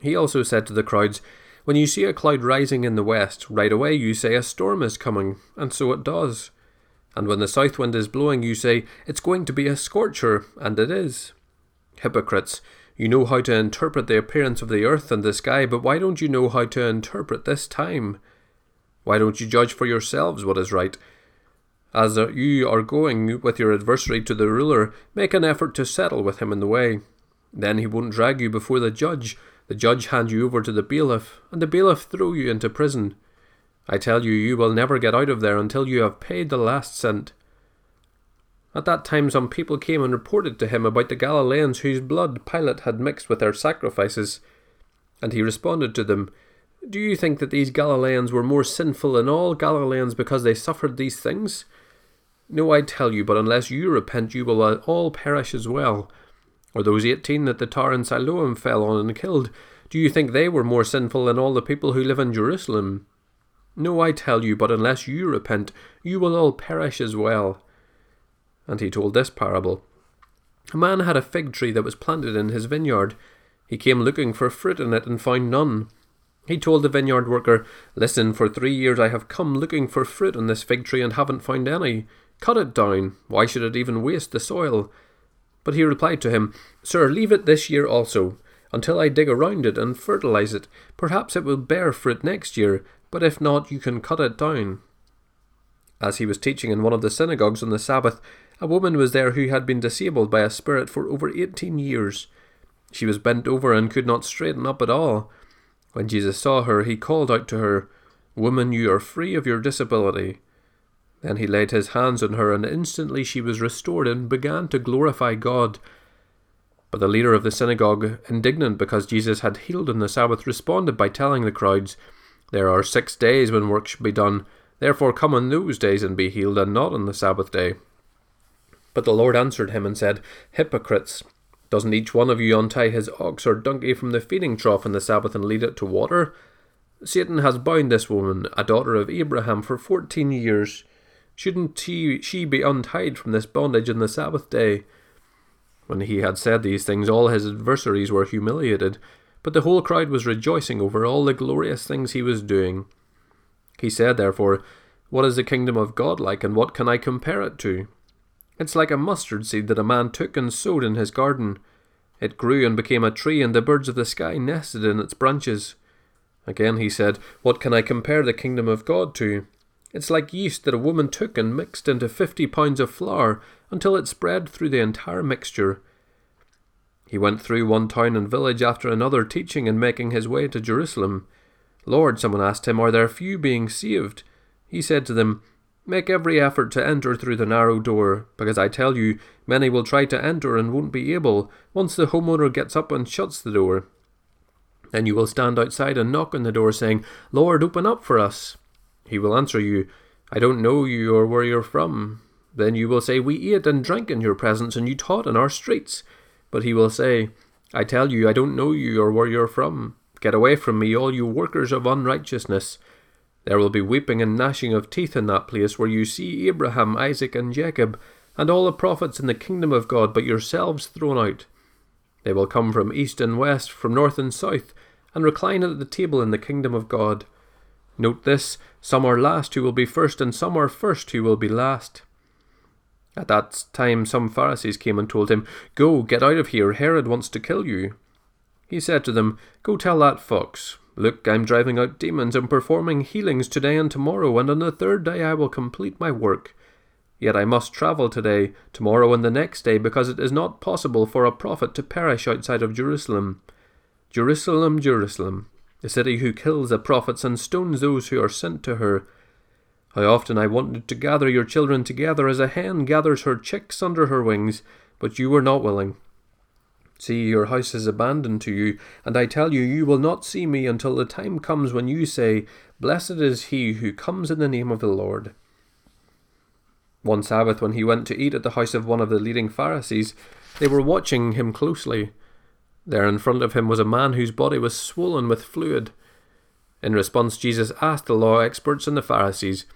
He also said to the crowds, When you see a cloud rising in the west, right away you say a storm is coming, and so it does. And when the south wind is blowing, you say, It's going to be a scorcher, and it is. Hypocrites, you know how to interpret the appearance of the earth and the sky, but why don't you know how to interpret this time? Why don't you judge for yourselves what is right? As you are going with your adversary to the ruler, make an effort to settle with him in the way. Then he won't drag you before the judge, the judge hand you over to the bailiff, and the bailiff throw you into prison. I tell you, you will never get out of there until you have paid the last cent. At that time, some people came and reported to him about the Galileans whose blood Pilate had mixed with their sacrifices. And he responded to them, Do you think that these Galileans were more sinful than all Galileans because they suffered these things? No, I tell you, but unless you repent, you will all perish as well. Or those eighteen that the tar in Siloam fell on and killed, do you think they were more sinful than all the people who live in Jerusalem? No, I tell you, but unless you repent, you will all perish as well. And he told this parable A man had a fig tree that was planted in his vineyard. He came looking for fruit in it and found none. He told the vineyard worker, Listen, for three years I have come looking for fruit on this fig tree and haven't found any. Cut it down. Why should it even waste the soil? But he replied to him, Sir, leave it this year also, until I dig around it and fertilize it. Perhaps it will bear fruit next year, but if not, you can cut it down. As he was teaching in one of the synagogues on the Sabbath, a woman was there who had been disabled by a spirit for over eighteen years. She was bent over and could not straighten up at all. When Jesus saw her, he called out to her, Woman, you are free of your disability. Then he laid his hands on her, and instantly she was restored and began to glorify God. But the leader of the synagogue, indignant because Jesus had healed on the Sabbath, responded by telling the crowds, There are six days when work should be done. Therefore come on those days and be healed, and not on the Sabbath day. But the Lord answered him and said, Hypocrites! Doesn't each one of you untie his ox or donkey from the feeding trough on the Sabbath and lead it to water? Satan has bound this woman, a daughter of Abraham, for fourteen years. Shouldn't he, she be untied from this bondage on the Sabbath day? When he had said these things, all his adversaries were humiliated, but the whole crowd was rejoicing over all the glorious things he was doing. He said, therefore, What is the kingdom of God like, and what can I compare it to? It's like a mustard seed that a man took and sowed in his garden. It grew and became a tree, and the birds of the sky nested in its branches. Again he said, What can I compare the kingdom of God to? It's like yeast that a woman took and mixed into fifty pounds of flour until it spread through the entire mixture. He went through one town and village after another, teaching and making his way to Jerusalem. Lord, someone asked him, Are there few being saved? He said to them, Make every effort to enter through the narrow door, because I tell you, many will try to enter and won't be able, once the homeowner gets up and shuts the door. Then you will stand outside and knock on the door, saying, Lord, open up for us. He will answer you, I don't know you or where you're from. Then you will say, We ate and drank in your presence, and you taught in our streets. But he will say, I tell you, I don't know you or where you're from. Get away from me, all you workers of unrighteousness. There will be weeping and gnashing of teeth in that place where you see Abraham, Isaac, and Jacob, and all the prophets in the kingdom of God, but yourselves thrown out. They will come from east and west, from north and south, and recline at the table in the kingdom of God. Note this some are last who will be first, and some are first who will be last. At that time, some Pharisees came and told him, Go, get out of here, Herod wants to kill you. He said to them, Go tell that fox, Look, I'm driving out demons and performing healings today and tomorrow, and on the third day I will complete my work. Yet I must travel today, tomorrow, and the next day, because it is not possible for a prophet to perish outside of Jerusalem. Jerusalem, Jerusalem, the city who kills the prophets and stones those who are sent to her. How often I wanted to gather your children together as a hen gathers her chicks under her wings, but you were not willing. See, your house is abandoned to you, and I tell you, you will not see me until the time comes when you say, Blessed is he who comes in the name of the Lord. One Sabbath, when he went to eat at the house of one of the leading Pharisees, they were watching him closely. There in front of him was a man whose body was swollen with fluid. In response, Jesus asked the law experts and the Pharisees,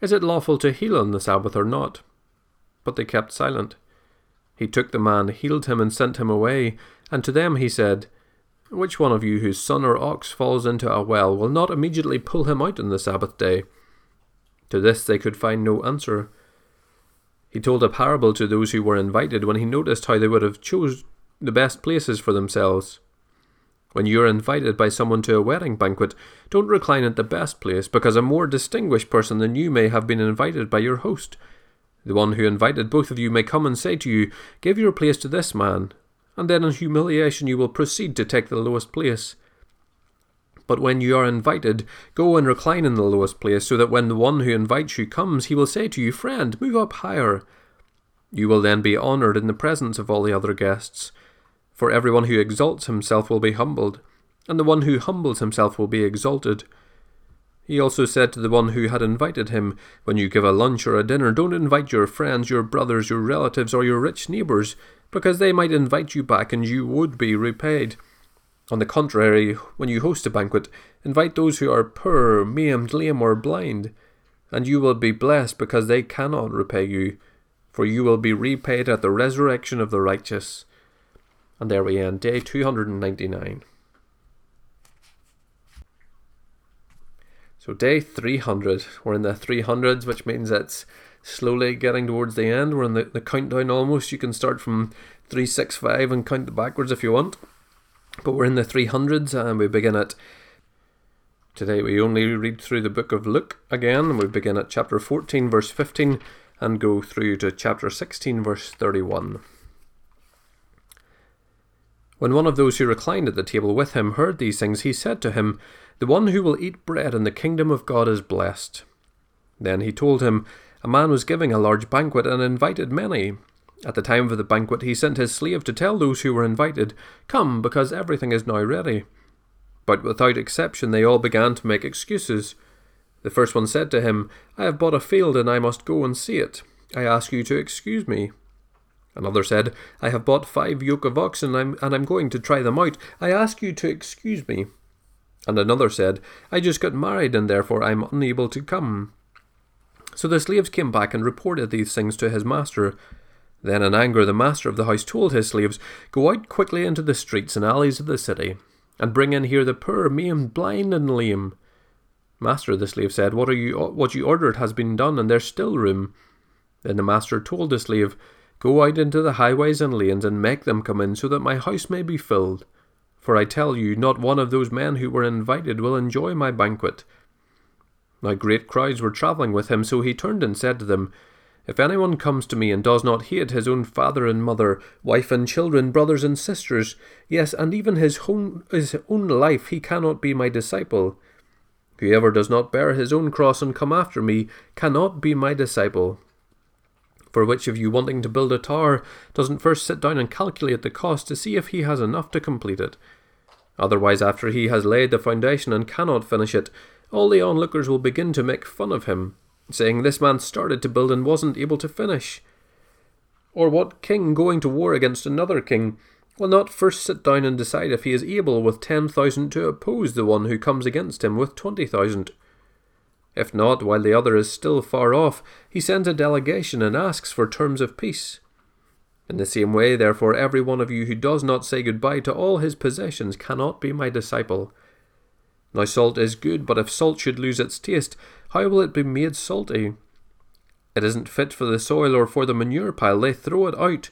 Is it lawful to heal on the Sabbath or not? But they kept silent. He took the man, healed him, and sent him away. And to them he said, Which one of you whose son or ox falls into a well will not immediately pull him out on the Sabbath day? To this they could find no answer. He told a parable to those who were invited when he noticed how they would have chose the best places for themselves. When you are invited by someone to a wedding banquet, don't recline at the best place, because a more distinguished person than you may have been invited by your host. The one who invited both of you may come and say to you, Give your place to this man, and then in humiliation you will proceed to take the lowest place. But when you are invited, go and recline in the lowest place, so that when the one who invites you comes, he will say to you, Friend, move up higher. You will then be honoured in the presence of all the other guests. For everyone who exalts himself will be humbled, and the one who humbles himself will be exalted. He also said to the one who had invited him, When you give a lunch or a dinner, don't invite your friends, your brothers, your relatives, or your rich neighbours, because they might invite you back and you would be repaid. On the contrary, when you host a banquet, invite those who are poor, maimed, lame, or blind, and you will be blessed because they cannot repay you, for you will be repaid at the resurrection of the righteous. And there we end, day 299. So day 300, we're in the 300s, which means it's slowly getting towards the end. We're in the, the countdown almost. You can start from 365 and count the backwards if you want. But we're in the 300s and we begin at. Today we only read through the book of Luke again, and we begin at chapter 14, verse 15, and go through to chapter 16, verse 31. When one of those who reclined at the table with him heard these things, he said to him, the one who will eat bread in the kingdom of God is blessed. Then he told him, A man was giving a large banquet and invited many. At the time of the banquet, he sent his slave to tell those who were invited, Come, because everything is now ready. But without exception, they all began to make excuses. The first one said to him, I have bought a field and I must go and see it. I ask you to excuse me. Another said, I have bought five yoke of oxen and I'm, and I'm going to try them out. I ask you to excuse me. And another said, I just got married and therefore I am unable to come. So the slaves came back and reported these things to his master. Then in anger the master of the house told his slaves, Go out quickly into the streets and alleys of the city, and bring in here the poor, maimed, blind, and lame. Master, the slave said, What are you what you ordered has been done, and there's still room. Then the master told the slave, Go out into the highways and lanes, and make them come in, so that my house may be filled. For I tell you, not one of those men who were invited will enjoy my banquet. Now great crowds were travelling with him, so he turned and said to them, If anyone comes to me and does not hate his own father and mother, wife and children, brothers and sisters, yes, and even his own, his own life, he cannot be my disciple. Whoever does not bear his own cross and come after me cannot be my disciple. For which of you wanting to build a tower doesn't first sit down and calculate the cost to see if he has enough to complete it? Otherwise, after he has laid the foundation and cannot finish it, all the onlookers will begin to make fun of him, saying, This man started to build and wasn't able to finish. Or what king going to war against another king will not first sit down and decide if he is able with ten thousand to oppose the one who comes against him with twenty thousand? If not, while the other is still far off, he sends a delegation and asks for terms of peace. In the same way, therefore, every one of you who does not say goodbye to all his possessions cannot be my disciple. Now salt is good, but if salt should lose its taste, how will it be made salty? It isn't fit for the soil or for the manure pile, they throw it out.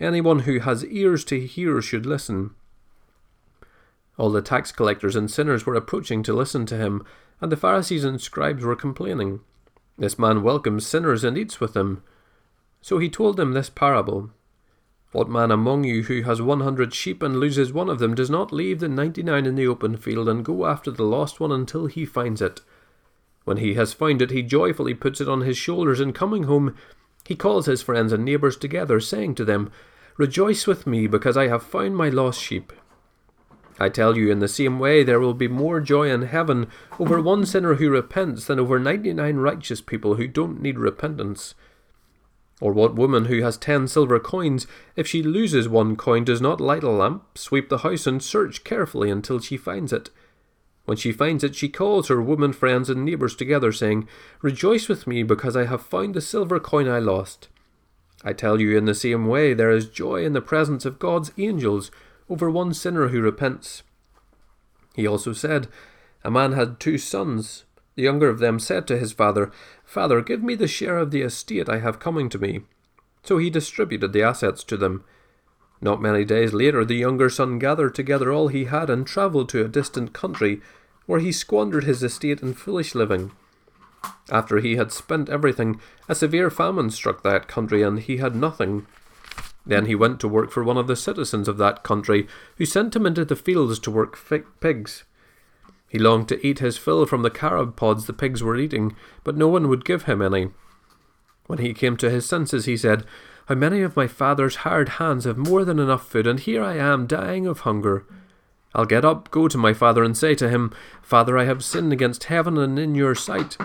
Anyone who has ears to hear should listen. All the tax collectors and sinners were approaching to listen to him, and the Pharisees and scribes were complaining. This man welcomes sinners and eats with them. So he told them this parable. What man among you who has one hundred sheep and loses one of them does not leave the ninety nine in the open field and go after the lost one until he finds it? When he has found it, he joyfully puts it on his shoulders, and coming home, he calls his friends and neighbours together, saying to them, Rejoice with me, because I have found my lost sheep. I tell you, in the same way, there will be more joy in heaven over one sinner who repents than over ninety nine righteous people who don't need repentance. Or what woman who has ten silver coins, if she loses one coin, does not light a lamp, sweep the house, and search carefully until she finds it? When she finds it, she calls her woman friends and neighbours together, saying, Rejoice with me, because I have found the silver coin I lost. I tell you, in the same way, there is joy in the presence of God's angels over one sinner who repents. He also said, A man had two sons. The younger of them said to his father, Father, give me the share of the estate I have coming to me. So he distributed the assets to them. Not many days later, the younger son gathered together all he had and travelled to a distant country, where he squandered his estate in foolish living. After he had spent everything, a severe famine struck that country, and he had nothing. Then he went to work for one of the citizens of that country, who sent him into the fields to work pigs. He longed to eat his fill from the carob pods the pigs were eating, but no one would give him any. When he came to his senses, he said, How many of my father's hired hands have more than enough food, and here I am dying of hunger. I'll get up, go to my father, and say to him, Father, I have sinned against heaven and in your sight.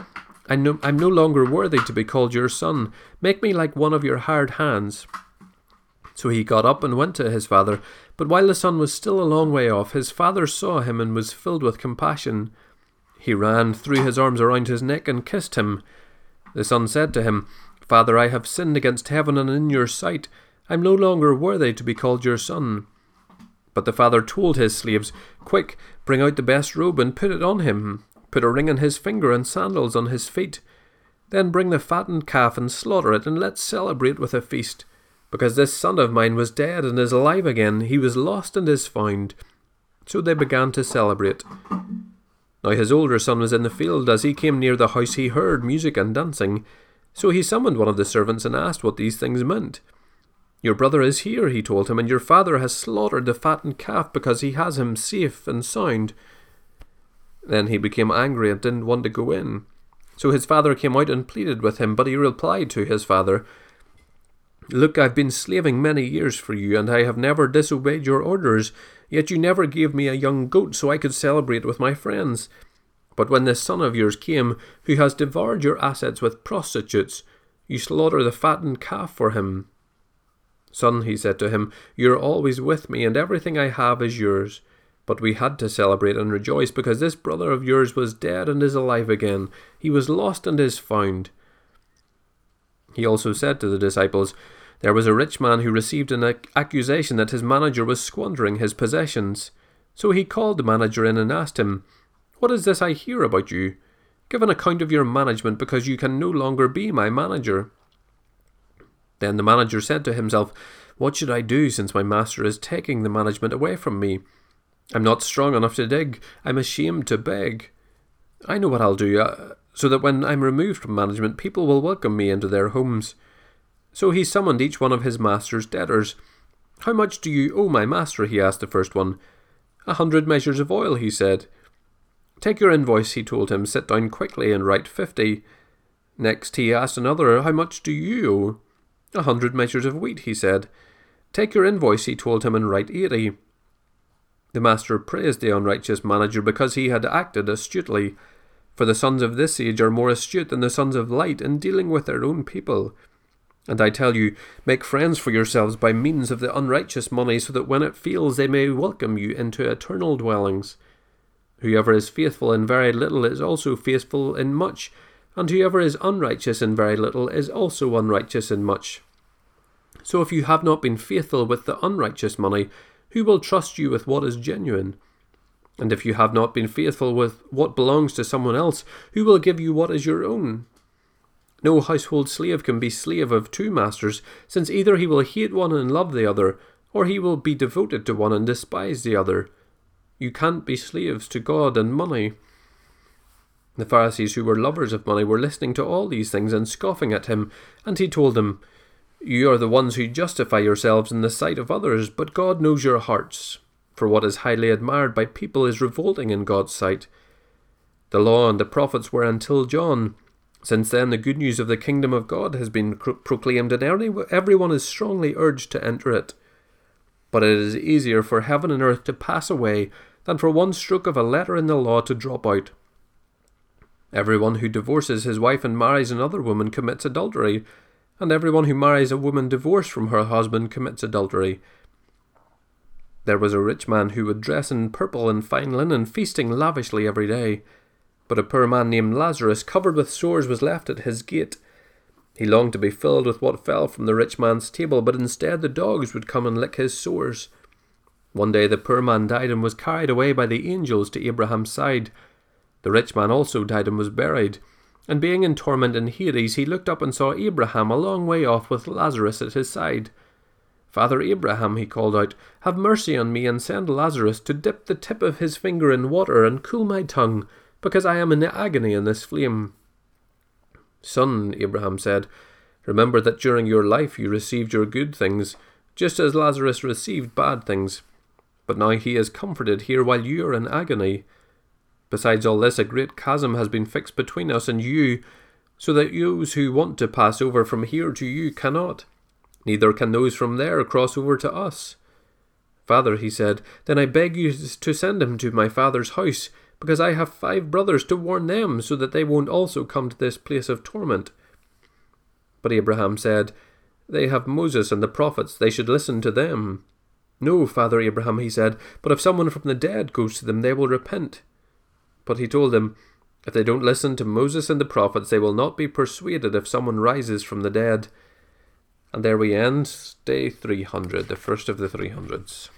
I am no longer worthy to be called your son. Make me like one of your hired hands. So he got up and went to his father. But while the son was still a long way off, his father saw him and was filled with compassion. He ran, threw his arms around his neck, and kissed him. The son said to him, Father, I have sinned against heaven and in your sight. I am no longer worthy to be called your son. But the father told his slaves, Quick, bring out the best robe and put it on him. Put a ring on his finger and sandals on his feet. Then bring the fattened calf and slaughter it, and let's celebrate with a feast because this son of mine was dead and is alive again, he was lost and is found. So they began to celebrate. Now his older son was in the field. As he came near the house, he heard music and dancing. So he summoned one of the servants and asked what these things meant. Your brother is here, he told him, and your father has slaughtered the fattened calf because he has him safe and sound. Then he became angry and didn't want to go in. So his father came out and pleaded with him, but he replied to his father, Look, I've been slaving many years for you, and I have never disobeyed your orders, yet you never gave me a young goat so I could celebrate with my friends. But when this son of yours came, who has devoured your assets with prostitutes, you slaughter the fattened calf for him. Son, he said to him, you are always with me, and everything I have is yours. But we had to celebrate and rejoice, because this brother of yours was dead and is alive again. He was lost and is found. He also said to the disciples, there was a rich man who received an accusation that his manager was squandering his possessions. So he called the manager in and asked him, What is this I hear about you? Give an account of your management, because you can no longer be my manager. Then the manager said to himself, What should I do since my master is taking the management away from me? I'm not strong enough to dig. I'm ashamed to beg. I know what I'll do, uh, so that when I'm removed from management, people will welcome me into their homes. So he summoned each one of his master's debtors. How much do you owe my master? he asked the first one. A hundred measures of oil, he said. Take your invoice, he told him. Sit down quickly and write fifty. Next he asked another, How much do you owe? A hundred measures of wheat, he said. Take your invoice, he told him, and write eighty. The master praised the unrighteous manager because he had acted astutely. For the sons of this age are more astute than the sons of light in dealing with their own people. And I tell you, make friends for yourselves by means of the unrighteous money, so that when it fails they may welcome you into eternal dwellings. Whoever is faithful in very little is also faithful in much, and whoever is unrighteous in very little is also unrighteous in much. So if you have not been faithful with the unrighteous money, who will trust you with what is genuine? And if you have not been faithful with what belongs to someone else, who will give you what is your own? No household slave can be slave of two masters, since either he will hate one and love the other, or he will be devoted to one and despise the other. You can't be slaves to God and money. The Pharisees, who were lovers of money, were listening to all these things and scoffing at him, and he told them, You are the ones who justify yourselves in the sight of others, but God knows your hearts. For what is highly admired by people is revolting in God's sight. The law and the prophets were until John. Since then, the good news of the kingdom of God has been proclaimed, and everyone is strongly urged to enter it. But it is easier for heaven and earth to pass away than for one stroke of a letter in the law to drop out. Everyone who divorces his wife and marries another woman commits adultery, and everyone who marries a woman divorced from her husband commits adultery. There was a rich man who would dress in purple and fine linen, feasting lavishly every day. But a poor man named Lazarus, covered with sores, was left at his gate. He longed to be filled with what fell from the rich man's table, but instead the dogs would come and lick his sores. One day the poor man died and was carried away by the angels to Abraham's side. The rich man also died and was buried. And being in torment in Hades, he looked up and saw Abraham a long way off with Lazarus at his side. Father Abraham, he called out, have mercy on me and send Lazarus to dip the tip of his finger in water and cool my tongue, because I am in agony in this flame. Son, Abraham said, remember that during your life you received your good things, just as Lazarus received bad things. But now he is comforted here while you are in agony. Besides all this, a great chasm has been fixed between us and you, so that those who want to pass over from here to you cannot, neither can those from there cross over to us. Father, he said, then I beg you to send him to my father's house, because I have five brothers to warn them, so that they won't also come to this place of torment. But Abraham said, They have Moses and the prophets, they should listen to them. No, Father Abraham, he said, but if someone from the dead goes to them, they will repent. But he told them, If they don't listen to Moses and the prophets, they will not be persuaded if someone rises from the dead. And there we end day 300, the first of the 300s.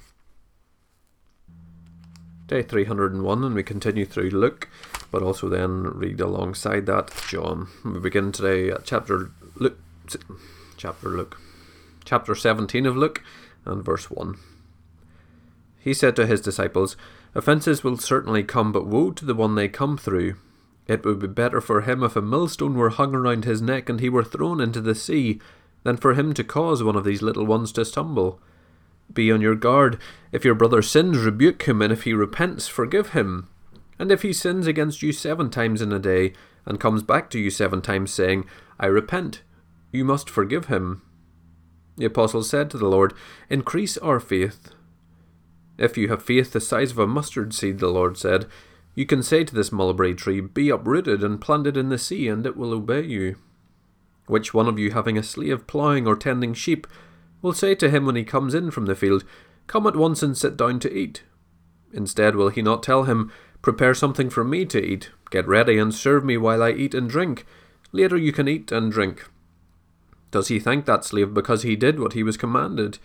Day 301, and we continue through Luke, but also then read alongside that John. We begin today at chapter Luke, chapter Luke, chapter 17 of Luke, and verse 1. He said to his disciples, Offences will certainly come, but woe to the one they come through. It would be better for him if a millstone were hung around his neck and he were thrown into the sea, than for him to cause one of these little ones to stumble. Be on your guard. If your brother sins, rebuke him, and if he repents, forgive him. And if he sins against you seven times in a day, and comes back to you seven times, saying, I repent, you must forgive him. The apostle said to the Lord, Increase our faith. If you have faith the size of a mustard seed, the Lord said, you can say to this mulberry tree, Be uprooted and planted in the sea, and it will obey you. Which one of you, having a slave ploughing or tending sheep, will say to him when he comes in from the field, Come at once and sit down to eat? Instead, will he not tell him, Prepare something for me to eat, get ready and serve me while I eat and drink? Later you can eat and drink. Does he thank that slave because he did what he was commanded?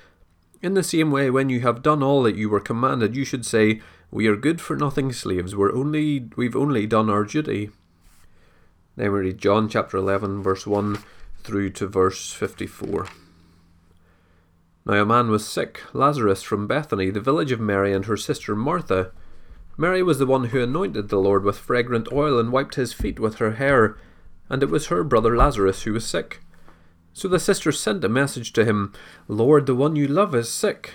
In the same way, when you have done all that you were commanded, you should say, We are good for nothing slaves, we're only, we've only done our duty. Then we read John chapter 11, verse 1 through to verse 54. Now a man was sick, Lazarus from Bethany, the village of Mary and her sister Martha. Mary was the one who anointed the Lord with fragrant oil and wiped his feet with her hair, and it was her brother Lazarus who was sick. So the sisters sent a message to him Lord, the one you love is sick.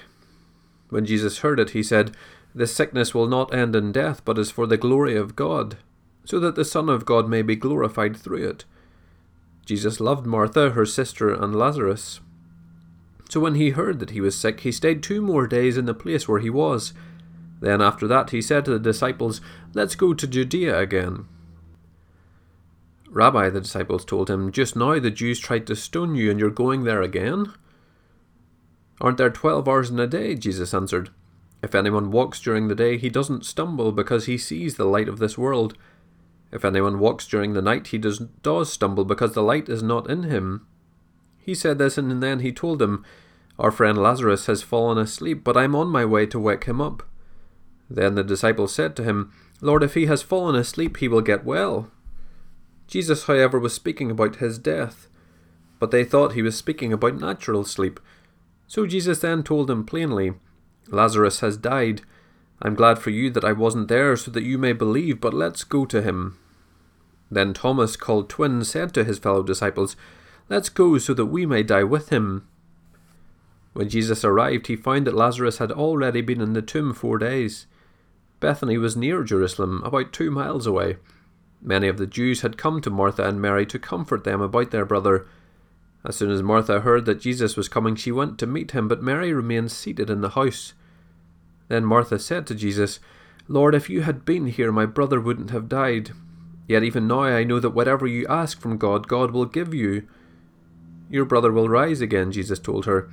When Jesus heard it, he said, This sickness will not end in death, but is for the glory of God, so that the Son of God may be glorified through it. Jesus loved Martha, her sister, and Lazarus. So when he heard that he was sick, he stayed two more days in the place where he was. Then after that he said to the disciples, Let's go to Judea again. Rabbi, the disciples told him, just now the Jews tried to stone you, and you're going there again? Aren't there twelve hours in a day? Jesus answered. If anyone walks during the day, he doesn't stumble because he sees the light of this world. If anyone walks during the night, he does, does stumble because the light is not in him. He said this, and then he told them, Our friend Lazarus has fallen asleep, but I'm on my way to wake him up. Then the disciples said to him, Lord, if he has fallen asleep, he will get well. Jesus, however, was speaking about his death, but they thought he was speaking about natural sleep. So Jesus then told them plainly, Lazarus has died. I'm glad for you that I wasn't there so that you may believe, but let's go to him. Then Thomas, called Twin, said to his fellow disciples, Let's go so that we may die with him. When Jesus arrived, he found that Lazarus had already been in the tomb four days. Bethany was near Jerusalem, about two miles away. Many of the Jews had come to Martha and Mary to comfort them about their brother. As soon as Martha heard that Jesus was coming, she went to meet him, but Mary remained seated in the house. Then Martha said to Jesus, Lord, if you had been here, my brother wouldn't have died. Yet even now I know that whatever you ask from God, God will give you. Your brother will rise again, Jesus told her.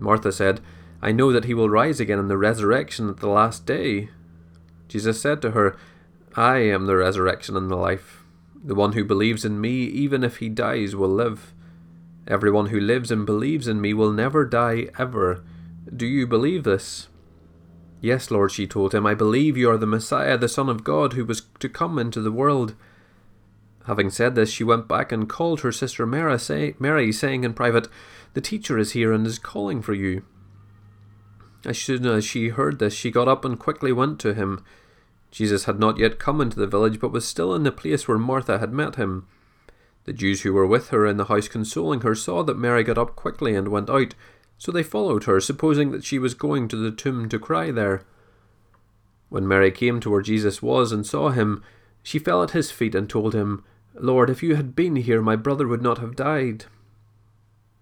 Martha said, I know that he will rise again in the resurrection at the last day. Jesus said to her, I am the resurrection and the life. The one who believes in me, even if he dies, will live. Everyone who lives and believes in me will never die ever. Do you believe this? Yes, Lord, she told him, I believe you are the Messiah, the Son of God, who was to come into the world. Having said this, she went back and called her sister Mary, say, Mary, saying in private, The teacher is here and is calling for you. As soon as she heard this, she got up and quickly went to him. Jesus had not yet come into the village, but was still in the place where Martha had met him. The Jews who were with her in the house consoling her saw that Mary got up quickly and went out, so they followed her, supposing that she was going to the tomb to cry there. When Mary came to where Jesus was and saw him, she fell at his feet and told him, Lord, if you had been here, my brother would not have died.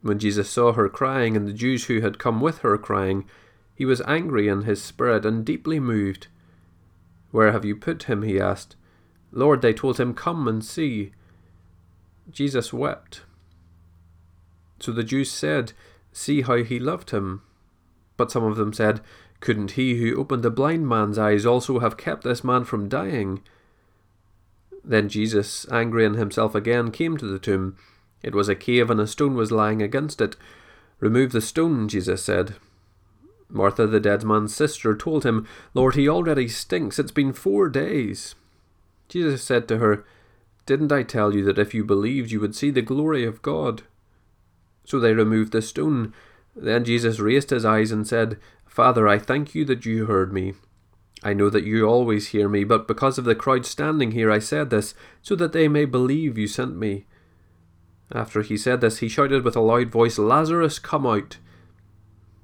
When Jesus saw her crying, and the Jews who had come with her crying, he was angry in his spirit and deeply moved. Where have you put him? he asked. Lord, they told him, Come and see. Jesus wept. So the Jews said, See how he loved him. But some of them said, Couldn't he who opened the blind man's eyes also have kept this man from dying? Then Jesus, angry in himself again, came to the tomb. It was a cave, and a stone was lying against it. Remove the stone, Jesus said. Martha, the dead man's sister, told him, Lord, he already stinks. It's been four days. Jesus said to her, Didn't I tell you that if you believed, you would see the glory of God? So they removed the stone. Then Jesus raised his eyes and said, Father, I thank you that you heard me. I know that you always hear me, but because of the crowd standing here, I said this, so that they may believe you sent me. After he said this, he shouted with a loud voice, Lazarus, come out.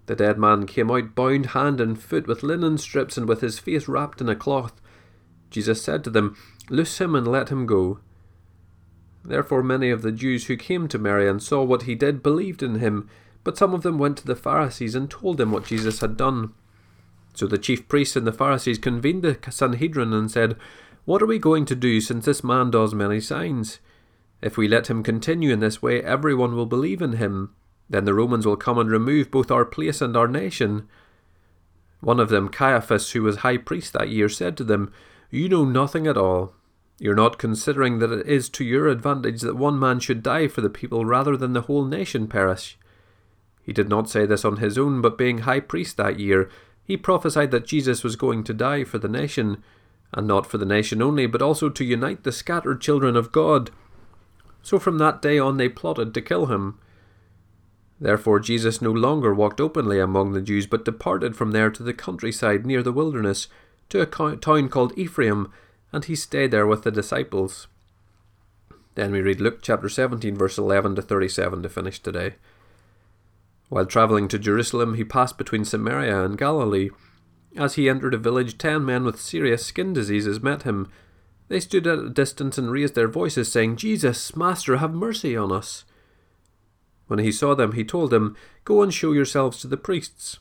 The dead man came out, bound hand and foot with linen strips and with his face wrapped in a cloth. Jesus said to them, Loose him and let him go. Therefore many of the Jews who came to Mary and saw what he did believed in him, but some of them went to the Pharisees and told them what Jesus had done. So the chief priests and the Pharisees convened the Sanhedrin and said, What are we going to do since this man does many signs? If we let him continue in this way, everyone will believe in him. Then the Romans will come and remove both our place and our nation. One of them, Caiaphas, who was high priest that year, said to them, You know nothing at all you're not considering that it is to your advantage that one man should die for the people rather than the whole nation perish. He did not say this on his own, but being high priest that year, he prophesied that Jesus was going to die for the nation, and not for the nation only, but also to unite the scattered children of God. So from that day on they plotted to kill him. Therefore Jesus no longer walked openly among the Jews, but departed from there to the countryside near the wilderness, to a town called Ephraim, and he stayed there with the disciples. Then we read Luke chapter 17, verse 11 to 37 to finish today. While travelling to Jerusalem, he passed between Samaria and Galilee. As he entered a village, ten men with serious skin diseases met him. They stood at a distance and raised their voices, saying, Jesus, Master, have mercy on us. When he saw them, he told them, Go and show yourselves to the priests.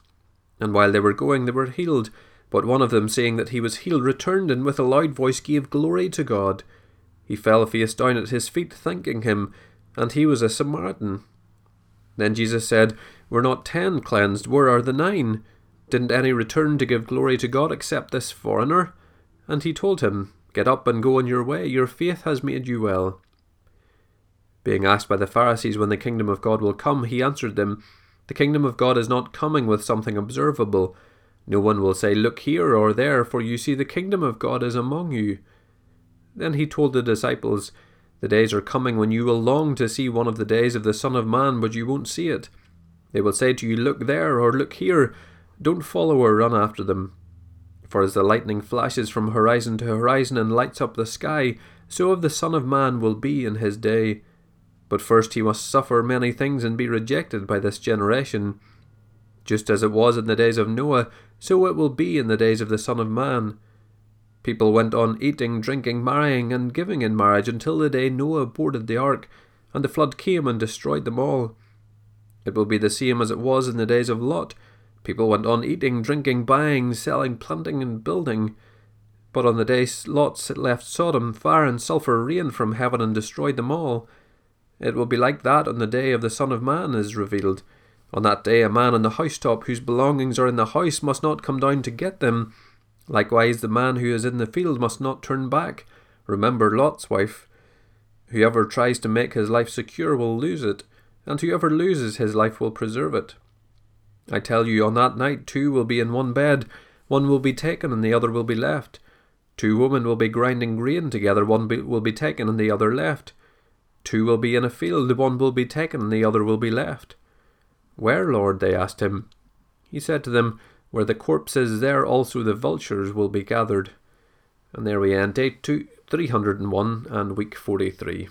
And while they were going, they were healed. But one of them, seeing that he was healed, returned and with a loud voice gave glory to God. He fell face down at his feet, thanking him, and he was a Samaritan. Then Jesus said, Were not ten cleansed? Where are the nine? Didn't any return to give glory to God except this foreigner? And he told him, Get up and go on your way, your faith has made you well. Being asked by the Pharisees when the kingdom of God will come, he answered them, The kingdom of God is not coming with something observable no one will say, Look here or there, for you see the kingdom of God is among you. Then he told the disciples, The days are coming when you will long to see one of the days of the Son of Man, but you won't see it. They will say to you, Look there or look here. Don't follow or run after them. For as the lightning flashes from horizon to horizon and lights up the sky, so of the Son of Man will be in his day. But first he must suffer many things and be rejected by this generation. Just as it was in the days of Noah, so it will be in the days of the Son of Man. People went on eating, drinking, marrying, and giving in marriage until the day Noah boarded the ark, and the flood came and destroyed them all. It will be the same as it was in the days of Lot. People went on eating, drinking, buying, selling, planting, and building. But on the day Lot left Sodom, fire and sulphur rained from heaven and destroyed them all. It will be like that on the day of the Son of Man is revealed. On that day, a man on the housetop whose belongings are in the house must not come down to get them. Likewise, the man who is in the field must not turn back. Remember Lot's wife. Whoever tries to make his life secure will lose it, and whoever loses his life will preserve it. I tell you, on that night two will be in one bed, one will be taken and the other will be left. Two women will be grinding grain together, one be, will be taken and the other left. Two will be in a field, one will be taken and the other will be left. Where, Lord? they asked him. He said to them, Where the corpse is, there also the vultures will be gathered. And there we end day two, 301 and week 43.